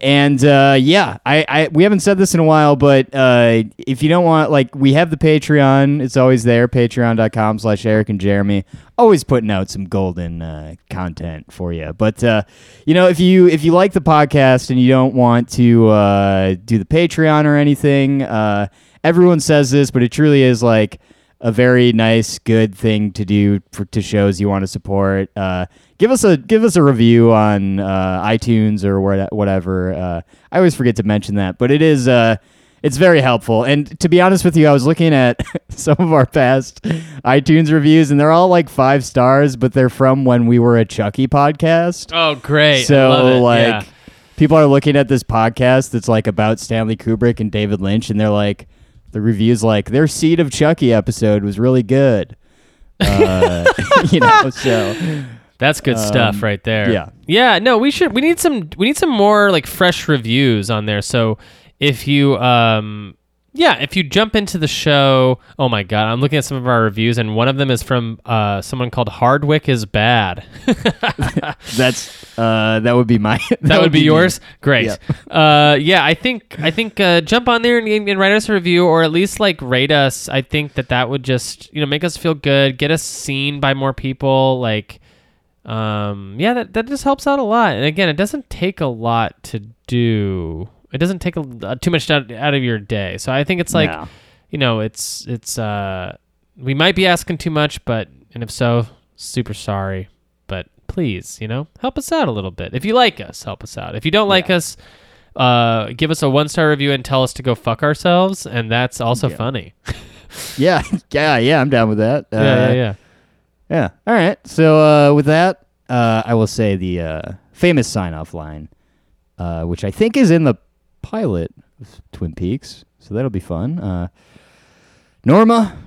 and uh, yeah, I, I we haven't said this in a while, but uh, if you don't want, like, we have the Patreon. It's always there. Patreon.com slash Eric and Jeremy. Always putting out some golden uh, content for you. But uh, you know, if you if you like the podcast and you don't want to uh, do the Patreon or anything, uh, everyone says this, but it truly is like a very nice, good thing to do for to shows you want to support. Uh, give us a give us a review on uh, iTunes or where, whatever. Uh, I always forget to mention that, but it is uh, it's very helpful. And to be honest with you, I was looking at some of our past iTunes reviews, and they're all like five stars, but they're from when we were a Chucky podcast.
oh, great.
So
love it.
like
Yeah.
people are looking at this podcast that's like about Stanley Kubrick and David Lynch and they're like the reviews like their Seed of Chucky episode was really good. Uh, you know, so
That's good stuff
Um,
right there.
yeah.
Yeah, no, we should we need some we need some more like fresh reviews on there. So if you um yeah, if you jump into the show, oh my god, I'm looking at some of our reviews and one of them is from uh someone called Hardwick is bad.
that's uh that would be my
that, would be,
me.
yours. Great.
Yeah.
Uh, yeah, I think I think uh, jump on there and, and write us a review, or at least like rate us. I think that that would just you know make us feel good, get us seen by more people. Like, um, yeah, that that just helps out a lot. And again, it doesn't take a lot to do. It doesn't take a, uh, too much out, out of your day. So I think it's like
No.
you know, it's it's uh, we might be asking too much, but and if so, super sorry. But please, you know, help us out a little bit. If you like us, help us out. If you don't like us, uh, give us a one star review and tell us to go fuck ourselves, and that's also
Yeah.
funny.
Yeah, yeah, yeah. I'm down with that. Uh,
yeah, yeah, yeah.
Yeah. All right. So uh, with that, uh, I will say the uh, famous sign-off line, uh, which I think is in the pilot of Twin Peaks. So that'll be fun. Uh, Norma,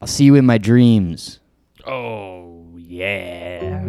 I'll see you in my dreams.
Oh yeah.